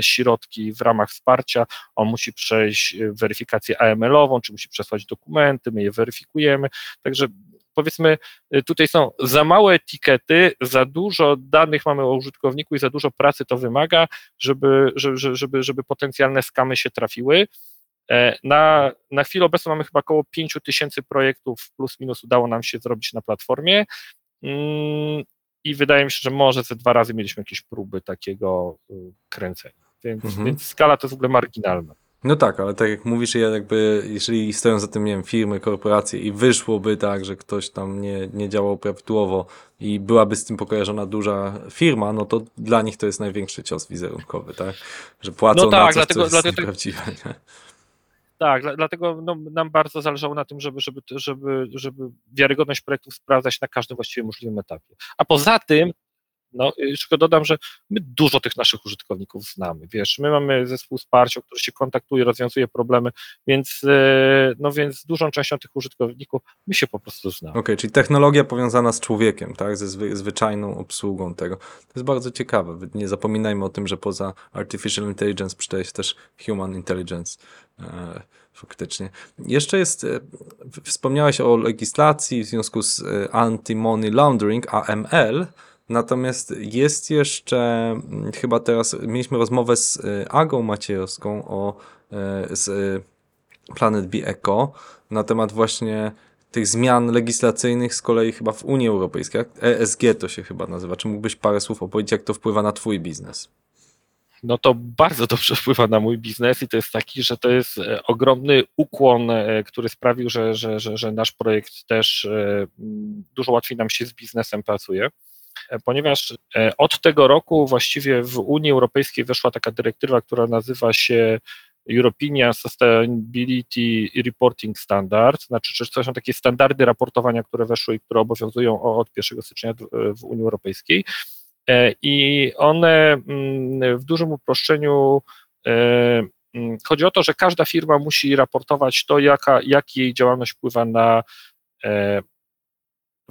środki w ramach wsparcia, on musi przejść weryfikację AML-ową, czy musi przesłać dokumenty, my je weryfikujemy. Także powiedzmy, y, tutaj są za małe etykiety, za dużo danych mamy o użytkowniku i za dużo pracy to wymaga, żeby, żeby, żeby, żeby potencjalne skamy się trafiły. E, na, na chwilę obecną mamy chyba około 5 tysięcy projektów, plus minus udało nam się zrobić na platformie. Mm, I wydaje mi się, że może ze dwa razy mieliśmy jakieś próby takiego y, kręcenia. Więc, mhm. więc skala to jest w ogóle marginalna. No tak, ale tak jak mówisz, ja jakby, jeżeli stoją za tym, nie wiem, firmy, korporacje i wyszłoby tak, że ktoś tam nie, nie działał prawidłowo i byłaby z tym pokojarzona duża firma, no to dla nich to jest największy cios wizerunkowy, tak? Że płacą no tak, na coś, dlatego, co jest dlatego, nieprawdziwe. Nie? Tak, dlatego no, nam bardzo zależało na tym, żeby, żeby, żeby, żeby wiarygodność projektów sprawdzać na każdym właściwie możliwym etapie. A poza tym no, jeszcze dodam, że my dużo tych naszych użytkowników znamy, wiesz, my mamy zespół wsparcia, który się kontaktuje, rozwiązuje problemy, więc, e, no więc dużą częścią tych użytkowników my się po prostu znamy. Okej, okay, czyli technologia powiązana z człowiekiem, tak, ze zwy, zwyczajną obsługą tego. To jest bardzo ciekawe. Nie zapominajmy o tym, że poza artificial intelligence przydaje się też human intelligence. E, faktycznie. Jeszcze jest, e, wspomniałeś o legislacji w związku z e, anti-money laundering, AML, Natomiast jest jeszcze, mm, chyba teraz mieliśmy rozmowę z y, Agą Maciejowską o, y, z y, Planet Be Eco na temat właśnie tych zmian legislacyjnych z kolei chyba w Unii Europejskiej. ESG to się chyba nazywa. Czy mógłbyś parę słów opowiedzieć, jak to wpływa na Twój biznes? no to bardzo dobrze wpływa na mój biznes i to jest taki, że to jest e, ogromny ukłon, e, który sprawił, że, że, że, że nasz projekt też e, dużo łatwiej nam się z biznesem pracuje. E, ponieważ e, od tego roku właściwie w Unii Europejskiej weszła taka dyrektywa, która nazywa się European Sustainability Reporting Standard, znaczy, że to są takie standardy raportowania, które weszły i które obowiązują od 1 stycznia w Unii Europejskiej. E, I one mm, w dużym uproszczeniu mm, chodzi o to, że każda firma musi raportować to, jaka, jak jej działalność wpływa na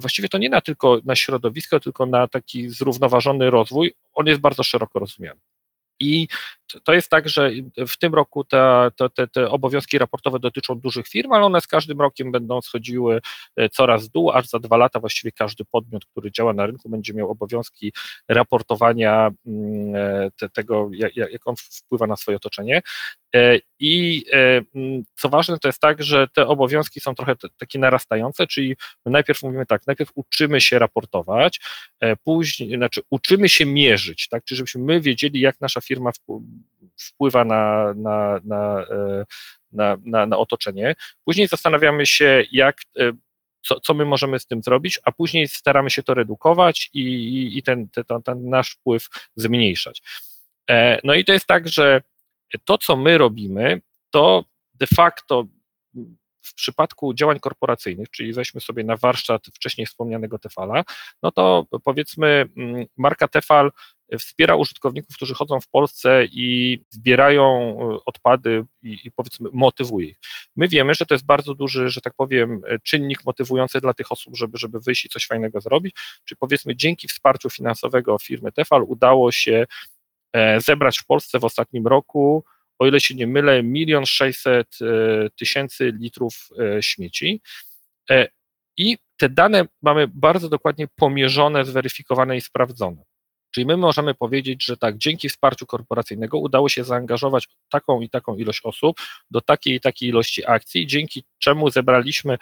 właściwie to nie na tylko na środowisko, tylko na taki zrównoważony rozwój, on jest bardzo szeroko rozumiany. I to jest tak, że w tym roku te, te, te, obowiązki raportowe dotyczą dużych firm, ale one z każdym rokiem będą schodziły e, coraz w dół, aż za dwa lata właściwie każdy podmiot, który działa na rynku, będzie miał obowiązki raportowania mm, e, te, tego, jak, jak on wpływa na swoje otoczenie. E, I co ważne, to jest tak, że te obowiązki są trochę takie narastające, czyli najpierw mówimy tak, najpierw uczymy się raportować, później, znaczy uczymy się mierzyć, tak, czyli żebyśmy my wiedzieli, jak nasza firma wpływa na, na, na, e, na, na, na otoczenie. Później zastanawiamy się, jak e, co, co my możemy z tym zrobić, a później staramy się to redukować i, i ten, ten, ten nasz wpływ zmniejszać. E, no i to jest tak, że to, co my robimy, to de facto w przypadku działań korporacyjnych, czyli weźmy sobie na warsztat wcześniej wspomnianego Tefala, no to powiedzmy mm, marka Tefal wspiera użytkowników, którzy chodzą w Polsce i zbierają e, odpady i, i, powiedzmy motywuje ich. My wiemy, że to jest bardzo duży, że tak powiem, czynnik motywujący dla tych osób, żeby, żeby wyjść i coś fajnego zrobić, czyli powiedzmy dzięki wsparciu finansowego firmy Tefal udało się e, zebrać w Polsce w ostatnim roku o ile się nie mylę, milion sześćset tysięcy litrów śmieci. I te dane mamy bardzo dokładnie pomierzone, zweryfikowane i sprawdzone. Czyli my możemy powiedzieć, że tak, dzięki wsparciu korporacyjnego udało się zaangażować taką i taką ilość osób do takiej i takiej ilości akcji, dzięki czemu zebraliśmy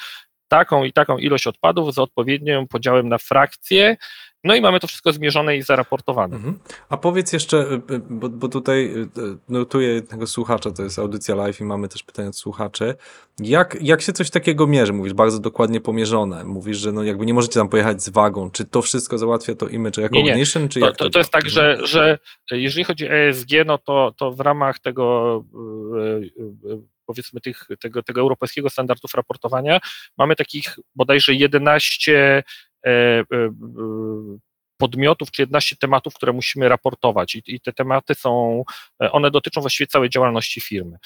taką i taką ilość odpadów z odpowiednim podziałem na frakcje, no i mamy to wszystko zmierzone i zaraportowane. Mhm. A powiedz jeszcze, y, y, bo, bo tutaj y, notuję jednego słuchacza, to jest audycja live i mamy też pytania od słuchaczy. Jak, jak się coś takiego mierzy? Mówisz bardzo dokładnie pomierzone. Mówisz, że no jakby nie możecie tam pojechać z wagą. Czy to wszystko załatwia to image recognition? Czy to, jak to, to jest tak, że, że jeżeli chodzi o ESG, no to, to w ramach tego powiedzmy tych, tego, tego europejskiego standardów raportowania mamy takich bodajże 11 E, e, podmiotów czy 11 tematów, które musimy raportować i, i te tematy są, e, one dotyczą właściwie całej działalności firmy.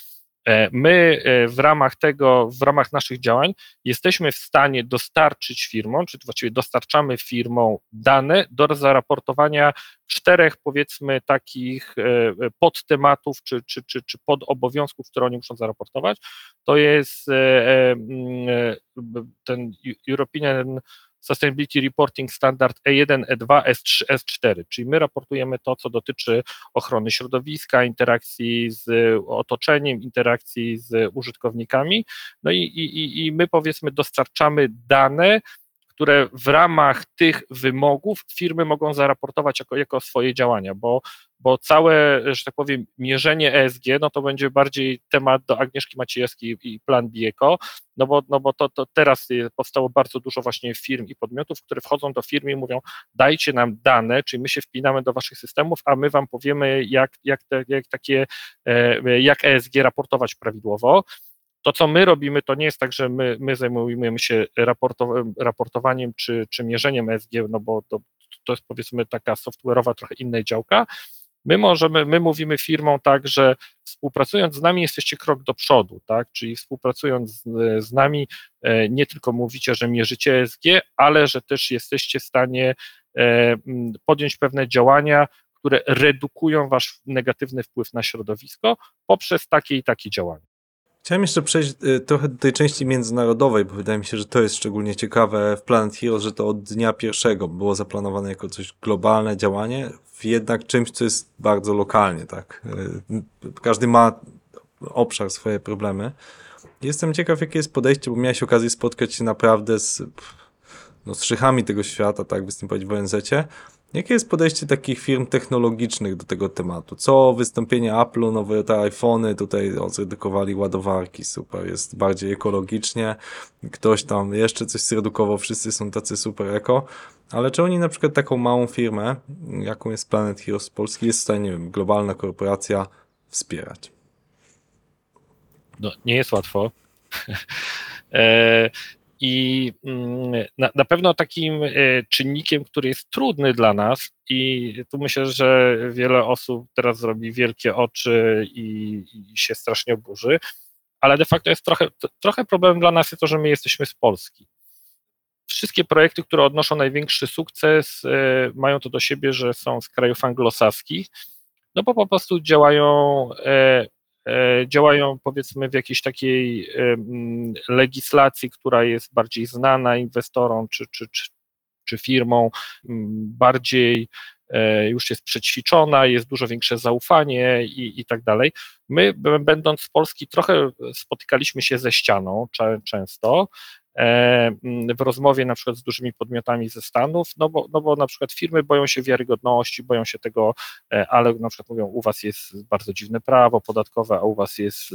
My w ramach tego, w ramach naszych działań jesteśmy w stanie dostarczyć firmom, czy właściwie dostarczamy firmom dane do zaraportowania czterech, powiedzmy, takich podtematów, czy, czy, czy, czy podobowiązków, które oni muszą zaraportować. To jest ten European Sustainability Reporting Standard E1, E2, S3, S4, czyli my raportujemy to, co dotyczy ochrony środowiska, interakcji z otoczeniem, interakcji z użytkownikami, no i, i, i my powiedzmy dostarczamy dane, które w ramach tych wymogów firmy mogą zaraportować jako, jako swoje działania, bo, bo całe, że tak powiem, mierzenie ESG, no to będzie bardziej temat do Agnieszki Maciejewskiej i plan Bieko, no bo, no bo to, to teraz powstało bardzo dużo właśnie firm i podmiotów, które wchodzą do firmy i mówią, dajcie nam dane, czyli my się wpinamy do waszych systemów, a my wam powiemy, jak, jak, te, jak takie, e, jak ESG raportować prawidłowo. To, co my robimy, to nie jest tak, że my, my zajmujemy się raportowaniem czy, czy mierzeniem ESG, no bo to, to jest powiedzmy taka software'owa, trochę inna działka. My możemy, my mówimy firmom tak, że współpracując z nami jesteście krok do przodu, tak? Czyli współpracując z, z nami e, nie tylko mówicie, że mierzycie ESG, ale że też jesteście w stanie e, podjąć pewne działania, które redukują wasz negatywny wpływ na środowisko poprzez takie i takie działania. Chciałem jeszcze przejść y, trochę do tej części międzynarodowej, bo wydaje mi się, że to jest szczególnie ciekawe w Planet Heroes, że to od dnia pierwszego było zaplanowane jako coś globalne działanie, jednak czymś, co jest bardzo lokalnie, tak. Y, każdy ma obszar, swoje problemy. Jestem ciekaw, jakie jest podejście, bo miałeś okazję spotkać się naprawdę z, no, z szychami tego świata, tak, występować w ONZ-cie. Jakie jest podejście takich firm technologicznych do tego tematu? Co wystąpienie Apple'u, nowe te iPhony, tutaj zredukowali ładowarki, super, jest bardziej ekologicznie. Ktoś tam jeszcze coś zredukował, wszyscy są tacy super eko. Ale czy oni na przykład taką małą firmę, jaką jest Planet Heroes Polski, jest w stanie, nie wiem, globalna korporacja wspierać? No, nie jest łatwo. i mm, na, na, pewno takim e, czynnikiem, który jest trudny dla nas, i tu myślę, że wiele osób teraz zrobi wielkie oczy i, i się strasznie oburzy, ale de facto jest trochę, trochę problem dla nas jest to, że my jesteśmy z Polski. Wszystkie projekty, które odnoszą największy sukces, e, mają to do siebie, że są z krajów anglosaskich, no bo po prostu działają E, działają powiedzmy w jakiejś takiej legislacji, która jest bardziej znana inwestorom czy, czy, czy, czy firmom, bardziej e, już jest przećwiczona, jest dużo większe zaufanie i, i tak dalej. My, będąc z Polski, trochę spotykaliśmy się ze ścianą często, E, w rozmowie na przykład z dużymi podmiotami ze Stanów, no bo, no bo na przykład firmy boją się wiarygodności, boją się tego, e, ale na przykład mówią, u was jest bardzo dziwne prawo podatkowe, a u was jest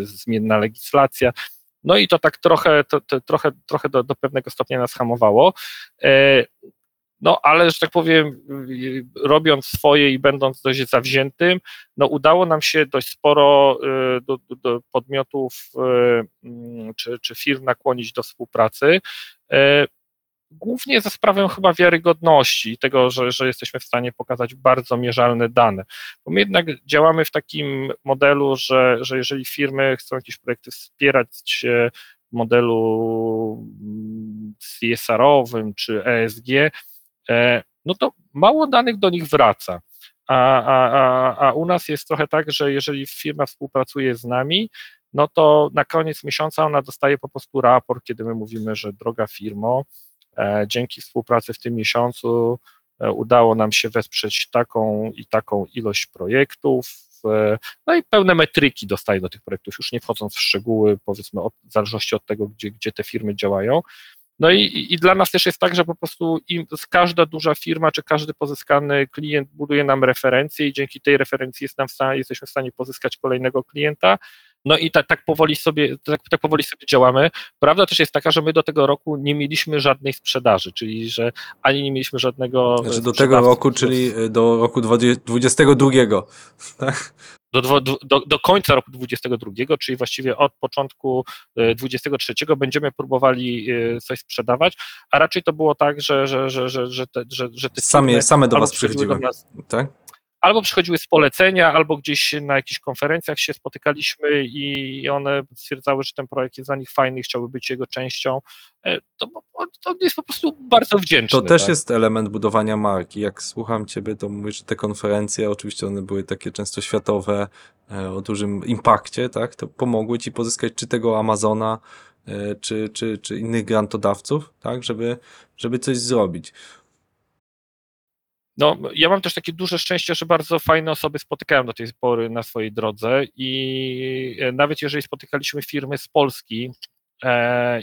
zmienna legislacja. No i to tak trochę, to, to, trochę, trochę do, do pewnego stopnia nas hamowało. No ale, że tak powiem, robiąc swoje i będąc dość zawziętym, no udało nam się dość sporo y, do, do, do podmiotów y, mm, czy, czy firm nakłonić do współpracy y, głównie za sprawą chyba wiarygodności, tego, że, że jesteśmy w stanie pokazać bardzo mierzalne dane. Bo my jednak działamy w takim modelu, że, że jeżeli firmy chcą jakieś projekty wspierać w modelu mm, CSR-owym czy ESG, no to mało danych do nich wraca. A, a, a, u nas jest trochę tak, że jeżeli firma współpracuje z nami, no to na koniec miesiąca ona dostaje po prostu raport, kiedy my mówimy, że droga firmo, e, dzięki współpracy w tym miesiącu e, udało nam się wesprzeć taką i taką ilość projektów e, no i pełne metryki dostają do tych projektów, już nie wchodząc w szczegóły, powiedzmy, od, w zależności od tego, gdzie, gdzie te firmy działają. No i, i dla nas też jest tak, że po prostu im, każda duża firma czy każdy pozyskany klient buduje nam referencję i dzięki tej referencji jest nam w stanie, jesteśmy w stanie pozyskać kolejnego klienta. No i tak, tak powoli sobie, tak, tak powoli sobie działamy. Prawda też jest taka, że my do tego roku nie mieliśmy żadnej sprzedaży, czyli że ani nie mieliśmy żadnego. Znaczy do tego roku, czyli y, do roku 22, tak? do, do, do, do końca roku 2022, czyli właściwie od początku 2023 będziemy próbowali e, coś sprzedawać, a raczej to było tak, że, że, że, że, że, te, że, że te same, same do was przychodziły, nas, tak? Albo przychodziły z polecenia, albo gdzieś na jakichś konferencjach się spotykaliśmy i one stwierdzały, że ten projekt jest dla nich fajny i chciałby być jego częścią. E, to, to jest po prostu bardzo wdzięczny. To też tak? jest element budowania marki. Jak słucham ciebie, to mówisz, że te konferencje, oczywiście one były takie często światowe, e, o dużym impakcie, tak? To pomogły ci pozyskać czy tego Amazona, e, czy, czy, czy innych grantodawców, tak? Żeby, żeby coś zrobić. No, ja mam też takie duże szczęście, że bardzo fajne osoby spotykałem do tej pory na swojej drodze i nawet jeżeli spotykaliśmy firmy z Polski, E,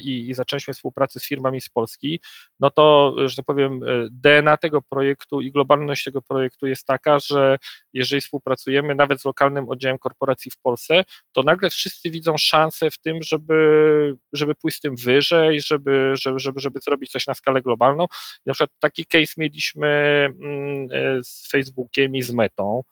i, i zaczęliśmy współpracę z firmami z Polski, no to, że tak powiem, e, DNA tego projektu i globalność tego projektu jest taka, że jeżeli współpracujemy nawet z lokalnym oddziałem korporacji w Polsce, to nagle wszyscy widzą szansę w tym, żeby, żeby pójść z tym wyżej, żeby, żeby, żeby, żeby zrobić coś na skalę globalną. Na przykład taki case mieliśmy mm, e, z Facebookiem i z Metą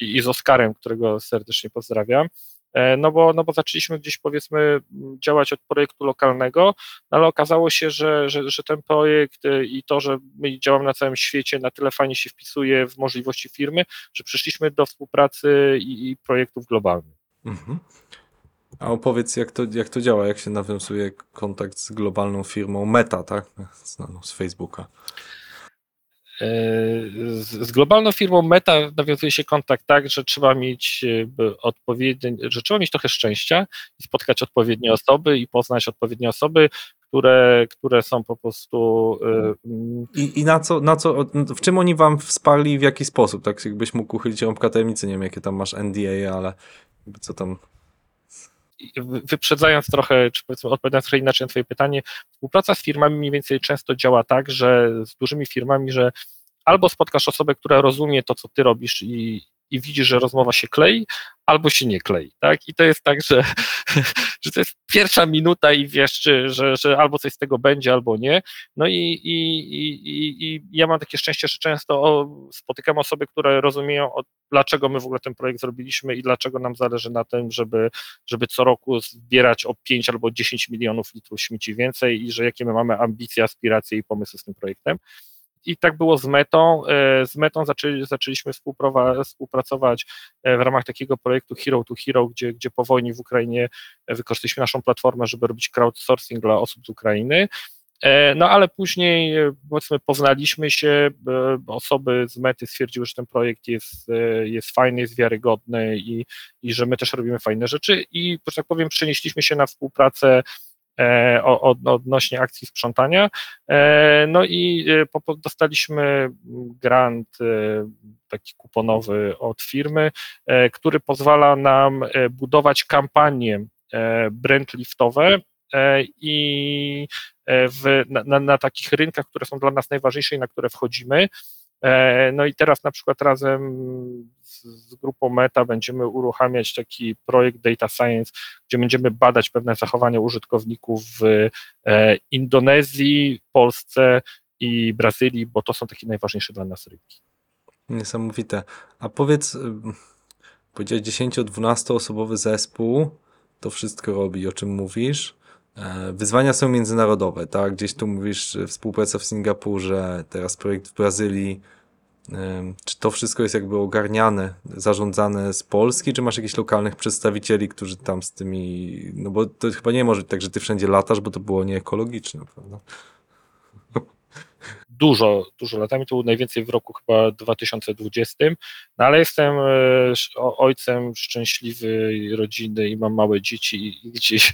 i z Oskarem, którego serdecznie pozdrawiam. E, no bo, no bo zaczęliśmy gdzieś powiedzmy działać od projektu lokalnego, no ale okazało się, że, że, że ten projekt e, i to, że my działamy na całym świecie, na tyle fajnie się wpisuje w możliwości firmy, że przyszliśmy do współpracy i, i projektów globalnych. Mhm. A opowiedz, jak to, jak to działa, jak się nawiązuje kontakt z globalną firmą Meta, tak? Znaną z Facebooka. Z globalną firmą Meta nawiązuje się kontakt tak, że trzeba mieć e, że trzeba mieć trochę szczęścia i spotkać odpowiednie osoby i poznać odpowiednie osoby, które, które są po prostu. E, I, i na, co, na co, w czym oni wam wsparli, w jaki sposób? Tak, jakbyś mógł uchylić rąbka tajemnicy, nie wiem, jakie tam masz NDA, ale co tam wyprzedzając trochę, czy powiedzmy odpowiadając trochę inaczej na twoje pytanie, współpraca z firmami mniej więcej często działa tak, że z dużymi firmami, że albo spotkasz osobę, która rozumie to, co ty robisz i, i widzisz, że rozmowa się klei, albo się nie klei, tak? I to jest tak, że, że to jest pierwsza minuta i wiesz, czy, że, że albo coś z tego będzie, albo nie. No i, i, i, i ja mam takie szczęście, że często spotykam osoby, które rozumieją, dlaczego my w ogóle ten projekt zrobiliśmy i dlaczego nam zależy na tym, żeby, żeby co roku zbierać o 5 albo 10 milionów litrów śmieci więcej i że jakie my mamy ambicje, aspiracje i pomysły z tym projektem i tak było z Metą. E, z Metą zaczęli, zaczęliśmy współpracować e, w ramach takiego projektu Hero to Hero, gdzie, gdzie po wojnie w Ukrainie wykorzystaliśmy naszą platformę, żeby robić crowdsourcing dla osób z Ukrainy. E, no ale później powiedzmy poznaliśmy się, osoby z mety stwierdziły, że ten projekt jest, jest fajny, jest wiarygodny i, i że my też robimy fajne rzeczy i, że tak powiem, przenieśliśmy się na współpracę E, odnośnie akcji sprzątania. E, no i e, dostaliśmy grant taki kuponowy od firmy, który pozwala nam budować kampanie brand liftowe i w, na, na, takich rynkach, które są dla nas najważniejsze i na które wchodzimy. No i teraz na przykład razem z grupą Meta będziemy uruchamiać taki projekt Data Science, gdzie będziemy badać pewne zachowania użytkowników w e, Indonezji, Polsce i Brazylii, bo to są takie najważniejsze dla nas rynki. Niesamowite. A powiedz, powiedziałeś 10-12 osobowy zespół, to wszystko robi, o czym mówisz. E, wyzwania są międzynarodowe, tak? Gdzieś tu mówisz współpraca w Singapurze, teraz projekt w Brazylii. Czy to wszystko jest jakby ogarniane, zarządzane z Polski, czy masz jakichś lokalnych przedstawicieli, którzy tam z tymi. No bo to chyba nie może być tak, że ty wszędzie latasz, bo to było nieekologiczne, prawda? Dużo, dużo latami, to było najwięcej w roku chyba 2020, no ale jestem e, ojcem szczęśliwej rodziny i mam małe dzieci i gdzieś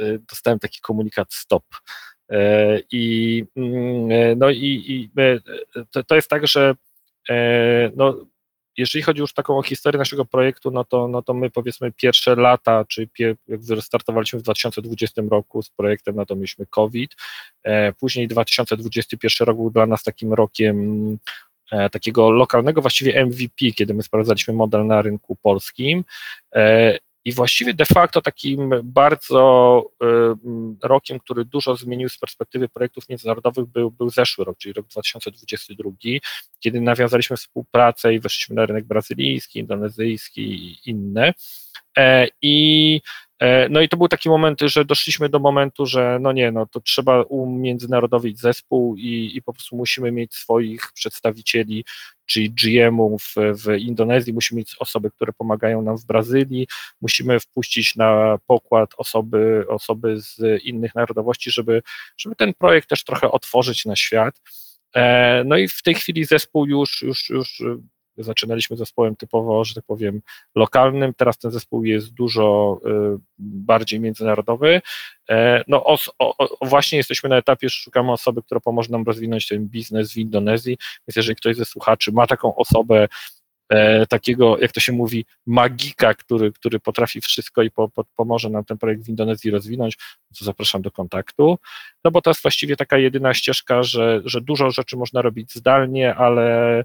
e, dostałem taki komunikat stop. E, I, mm, no i, i to, to jest tak, że no, jeżeli chodzi już taką o historię naszego projektu, no to, no to my powiedzmy pierwsze lata, czy jak startowaliśmy w 2020 roku z projektem, no to mieliśmy COVID, e, później 2021 rok był dla nas takim rokiem e, takiego lokalnego właściwie MVP, kiedy my sprawdzaliśmy model na rynku polskim. E, i właściwie de facto takim bardzo y, rokiem, który dużo zmienił z perspektywy projektów międzynarodowych, był, był zeszły rok, czyli rok 2022, kiedy nawiązaliśmy współpracę i weszliśmy na rynek brazylijski, indonezyjski i inne. I e, no i to był taki moment, że doszliśmy do momentu, że no nie, no to trzeba umiędzynarodowić zespół i, i po prostu musimy mieć swoich przedstawicieli czyli GM-ów w Indonezji, musimy mieć osoby, które pomagają nam w Brazylii, musimy wpuścić na pokład osoby, osoby z innych narodowości, żeby, żeby ten projekt też trochę otworzyć na świat. E, no i w tej chwili zespół już, już, już zaczynaliśmy zespołem typowo, że tak powiem, lokalnym. Teraz ten zespół jest dużo y, bardziej międzynarodowy. E, no o, o, właśnie jesteśmy na etapie, że szukamy osoby, która pomoże nam rozwinąć ten biznes w Indonezji, więc jeżeli ktoś ze słuchaczy ma taką osobę, e, takiego, jak to się mówi, magika, który, który potrafi wszystko i po, po, pomoże nam ten projekt w Indonezji rozwinąć, to zapraszam do kontaktu. No bo to jest właściwie taka jedyna ścieżka, że, że dużo rzeczy można robić zdalnie, ale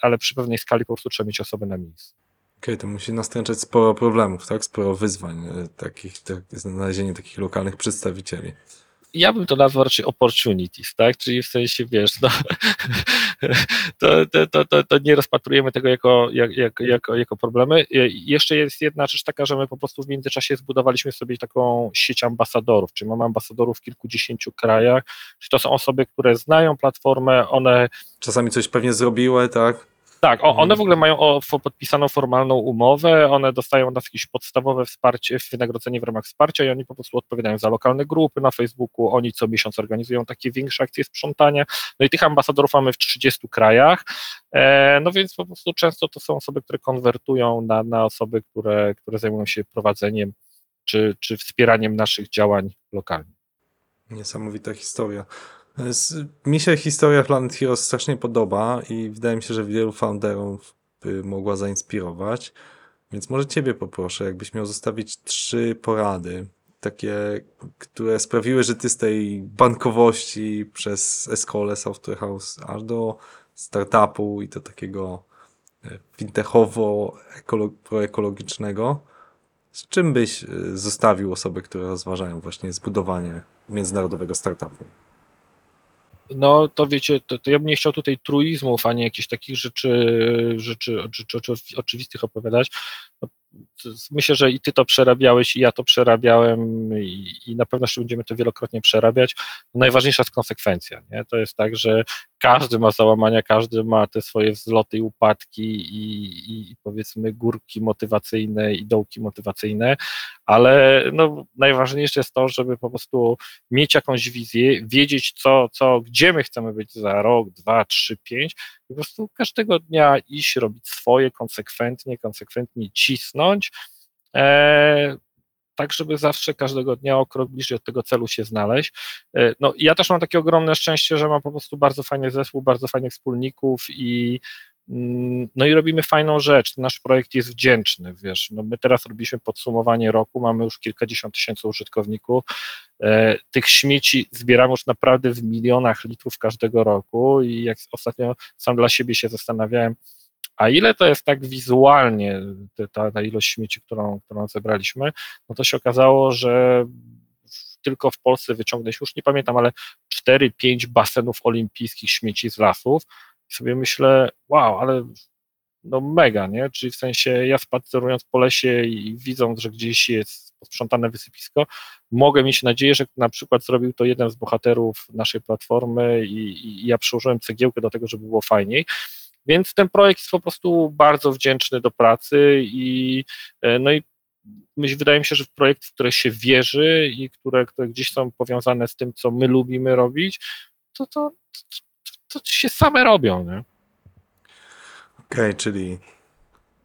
ale przy pewnej skali po prostu trzeba mieć osobę na miejscu. Okej, okay, to musi nastręczać sporo problemów, tak? Sporo wyzwań, e, takich, tak, znalezienie takich lokalnych przedstawicieli. Ja bym to nazwał raczej opportunities, tak? Czyli w sensie, wiesz, no, to, to, to, to nie rozpatrujemy tego jako, jak, jako, jako problemy. Jeszcze jest jedna rzecz taka, że my po prostu w międzyczasie zbudowaliśmy sobie taką sieć ambasadorów, czyli mamy ambasadorów w kilkudziesięciu krajach, czyli to są osoby, które znają platformę, one... Czasami coś pewnie zrobiły, tak? Tak, one w ogóle mają o, podpisaną formalną umowę, one dostają nas jakieś podstawowe wsparcie, wynagrodzenie w ramach wsparcia i oni po prostu odpowiadają za lokalne grupy na Facebooku, oni co miesiąc organizują takie większe akcje sprzątania, no i tych ambasadorów mamy w 30 krajach, e, no więc po prostu często to są osoby, które konwertują na, na osoby, które, które zajmują się prowadzeniem czy, czy wspieraniem naszych działań lokalnych. Niesamowita historia. Mi się historia Planet Heroes strasznie podoba i wydaje mi się, że wielu founderów by mogła zainspirować. Więc może ciebie poproszę, jakbyś miał zostawić trzy porady, takie, które sprawiły, że ty z tej bankowości przez Escole Software House aż do startupu i do takiego e, fintechowo-proekologicznego, z czym byś e, zostawił osoby, które rozważają właśnie zbudowanie międzynarodowego startupu? No to wiecie, to, to, ja bym nie chciał tutaj truizmów, ani jakichś takich rzeczy, rzeczy, rzeczy, rzeczy oczywistych opowiadać. No, myślę, że i ty to przerabiałeś, i ja to przerabiałem, i, i na pewno jeszcze będziemy to wielokrotnie przerabiać. Najważniejsza jest konsekwencja. Nie? To jest tak, że każdy ma załamania, każdy ma te swoje wzloty i upadki i, i, powiedzmy górki motywacyjne i dołki motywacyjne, ale no, najważniejsze jest to, żeby po prostu mieć jakąś wizję, wiedzieć co, co, gdzie my chcemy być za rok, dwa, trzy, pięć, po prostu każdego dnia iść, robić swoje konsekwentnie, konsekwentnie cisnąć, tak żeby zawsze każdego dnia o krok bliżej od tego celu się znaleźć. E, no, ja też mam takie ogromne szczęście, że mam po prostu bardzo fajny zespół, bardzo fajnych wspólników i mm, no i robimy fajną rzecz. Nasz projekt jest wdzięczny, wiesz. No my teraz robiliśmy podsumowanie roku, mamy już kilkadziesiąt tysięcy użytkowników. E, tych śmieci zbieramy już naprawdę w milionach litrów każdego roku i jak ostatnio sam dla siebie się zastanawiałem, a ile to jest tak wizualnie, ta, ta ilość śmieci, którą, którą zebraliśmy, no to się okazało, że tylko w Polsce wyciągnąć, już nie pamiętam, ale 4-5 basenów olimpijskich śmieci z lasów. I sobie myślę, wow, ale no mega, nie? Czyli w sensie ja spacerując po lesie i widząc, że gdzieś jest posprzątane wysypisko, mogę mieć nadzieję, że na przykład zrobił to jeden z bohaterów naszej platformy i, i ja przyłożyłem cegiełkę do tego, żeby było fajniej. Więc ten projekt jest po prostu bardzo wdzięczny do pracy i e, no i myśl, wydaje mi się, że w projekty, w które się wierzy i które, które gdzieś są powiązane z tym, co my lubimy robić, to, to, to, to się same robią. Okej, okay, czyli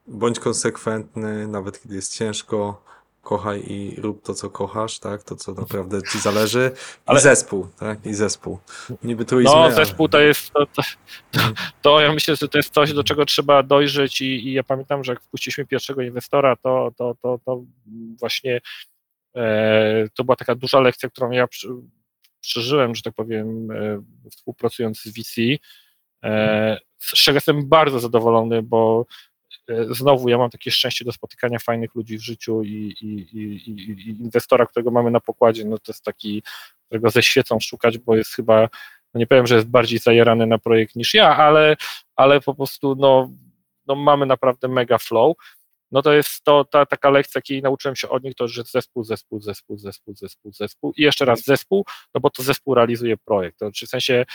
bądź konsekwentny, nawet kiedy jest ciężko, kochaj i rób to, co kochasz, tak? To, co naprawdę ci zależy. I Ale- zespół, tak? I zespół. Niby truizmy, No, ale- zespół to jest, to, to, to, to ja myślę, że to jest coś, do czego trzeba dojrzeć i, i ja pamiętam, że jak wpuściliśmy pierwszego inwestora, to, to, to, to właśnie e, to była taka duża lekcja, którą ja przy, przeżyłem, że tak powiem, e, współpracując z VC, e, z czego jestem bardzo zadowolony, bo znowu ja mam takie szczęście do spotykania fajnych ludzi w życiu i, i, i, i, inwestora, którego mamy na pokładzie, no to jest taki, którego ze świecą szukać, bo jest chyba no nie powiem, że jest bardziej zajarany na projekt niż ja, ale, ale po prostu no, no mamy naprawdę mega flow. No to jest to ta taka lekcja, jakiej nauczyłem się od nich, to że zespół, zespół, zespół, zespół, zespół, zespół i jeszcze raz zespół, no bo to zespół realizuje projekt. To, czy w sensie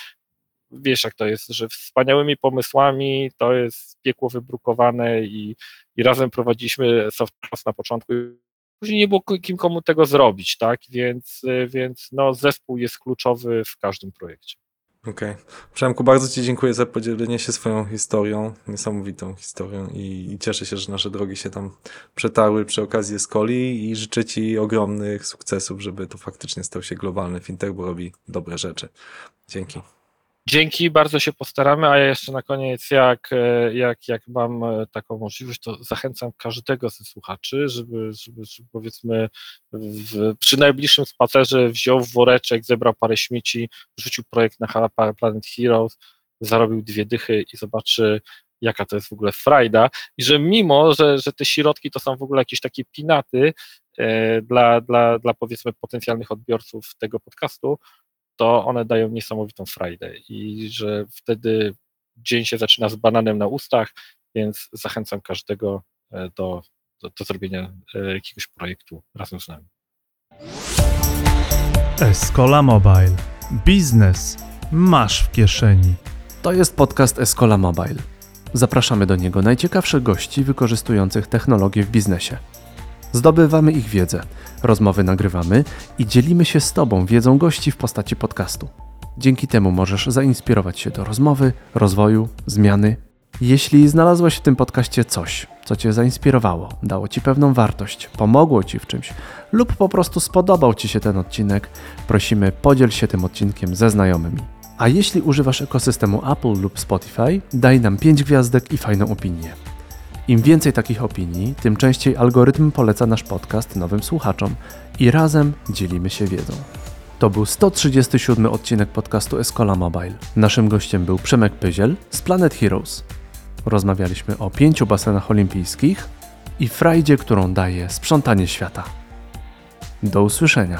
wiesz jak to jest, że wspaniałymi pomysłami to jest piekło wybrukowane i, i razem prowadziliśmy software na początku później nie było kim komu tego zrobić, tak? Więc, więc no, zespół jest kluczowy w każdym projekcie. Okej. Przemku, bardzo Ci dziękuję za podzielenie się swoją historią, niesamowitą historią i, i cieszę się, że nasze drogi się tam przetarły przy okazji Escoli i życzę Ci ogromnych sukcesów, żeby to faktycznie stał się globalny fintech, bo robi dobre rzeczy. Dzięki. Dzięki, bardzo się postaramy, a ja jeszcze na koniec, jak, e, jak, jak mam e, taką możliwość, to zachęcam każdego ze słuchaczy, żeby, żeby, żeby powiedzmy w, przy najbliższym spacerze wziął woreczek, zebrał parę śmieci, wrzucił projekt na Planet Heroes, zarobił dwie dychy i zobaczy, jaka to jest w ogóle frajda. I że mimo, że, że te środki to są w ogóle jakieś takie pinaty e, dla, dla, dla powiedzmy potencjalnych odbiorców tego podcastu, to one dają niesamowitą frajdę i że wtedy dzień się zaczyna z bananem na ustach, więc zachęcam każdego e, do, do, do zrobienia e, jakiegoś projektu razem z nami. Escola Mobile. Biznes masz w kieszeni. To jest podcast Escola Mobile. Zapraszamy do niego najciekawszych gości wykorzystujących technologię w biznesie. Zdobywamy ich wiedzę, rozmowy nagrywamy i dzielimy się z Tobą wiedzą gości w postaci podcastu. Dzięki temu możesz zainspirować się do rozmowy, rozwoju, zmiany. Jeśli znalazłeś w tym podcaście coś, co Cię zainspirowało, dało Ci pewną wartość, pomogło Ci w czymś lub po prostu spodobał Ci się ten odcinek, prosimy podziel się tym odcinkiem ze znajomymi. A jeśli używasz ekosystemu Apple lub Spotify, daj nam 5 gwiazdek i fajną opinię. Im więcej takich opinii, tym częściej algorytm poleca nasz podcast nowym słuchaczom i razem dzielimy się wiedzą. To był 137 odcinek podcastu Escola Mobile. Naszym gościem był Przemek Pyziel z Planet Heroes. Rozmawialiśmy o pięciu basenach olimpijskich i frajdzie, którą daje sprzątanie świata. Do usłyszenia.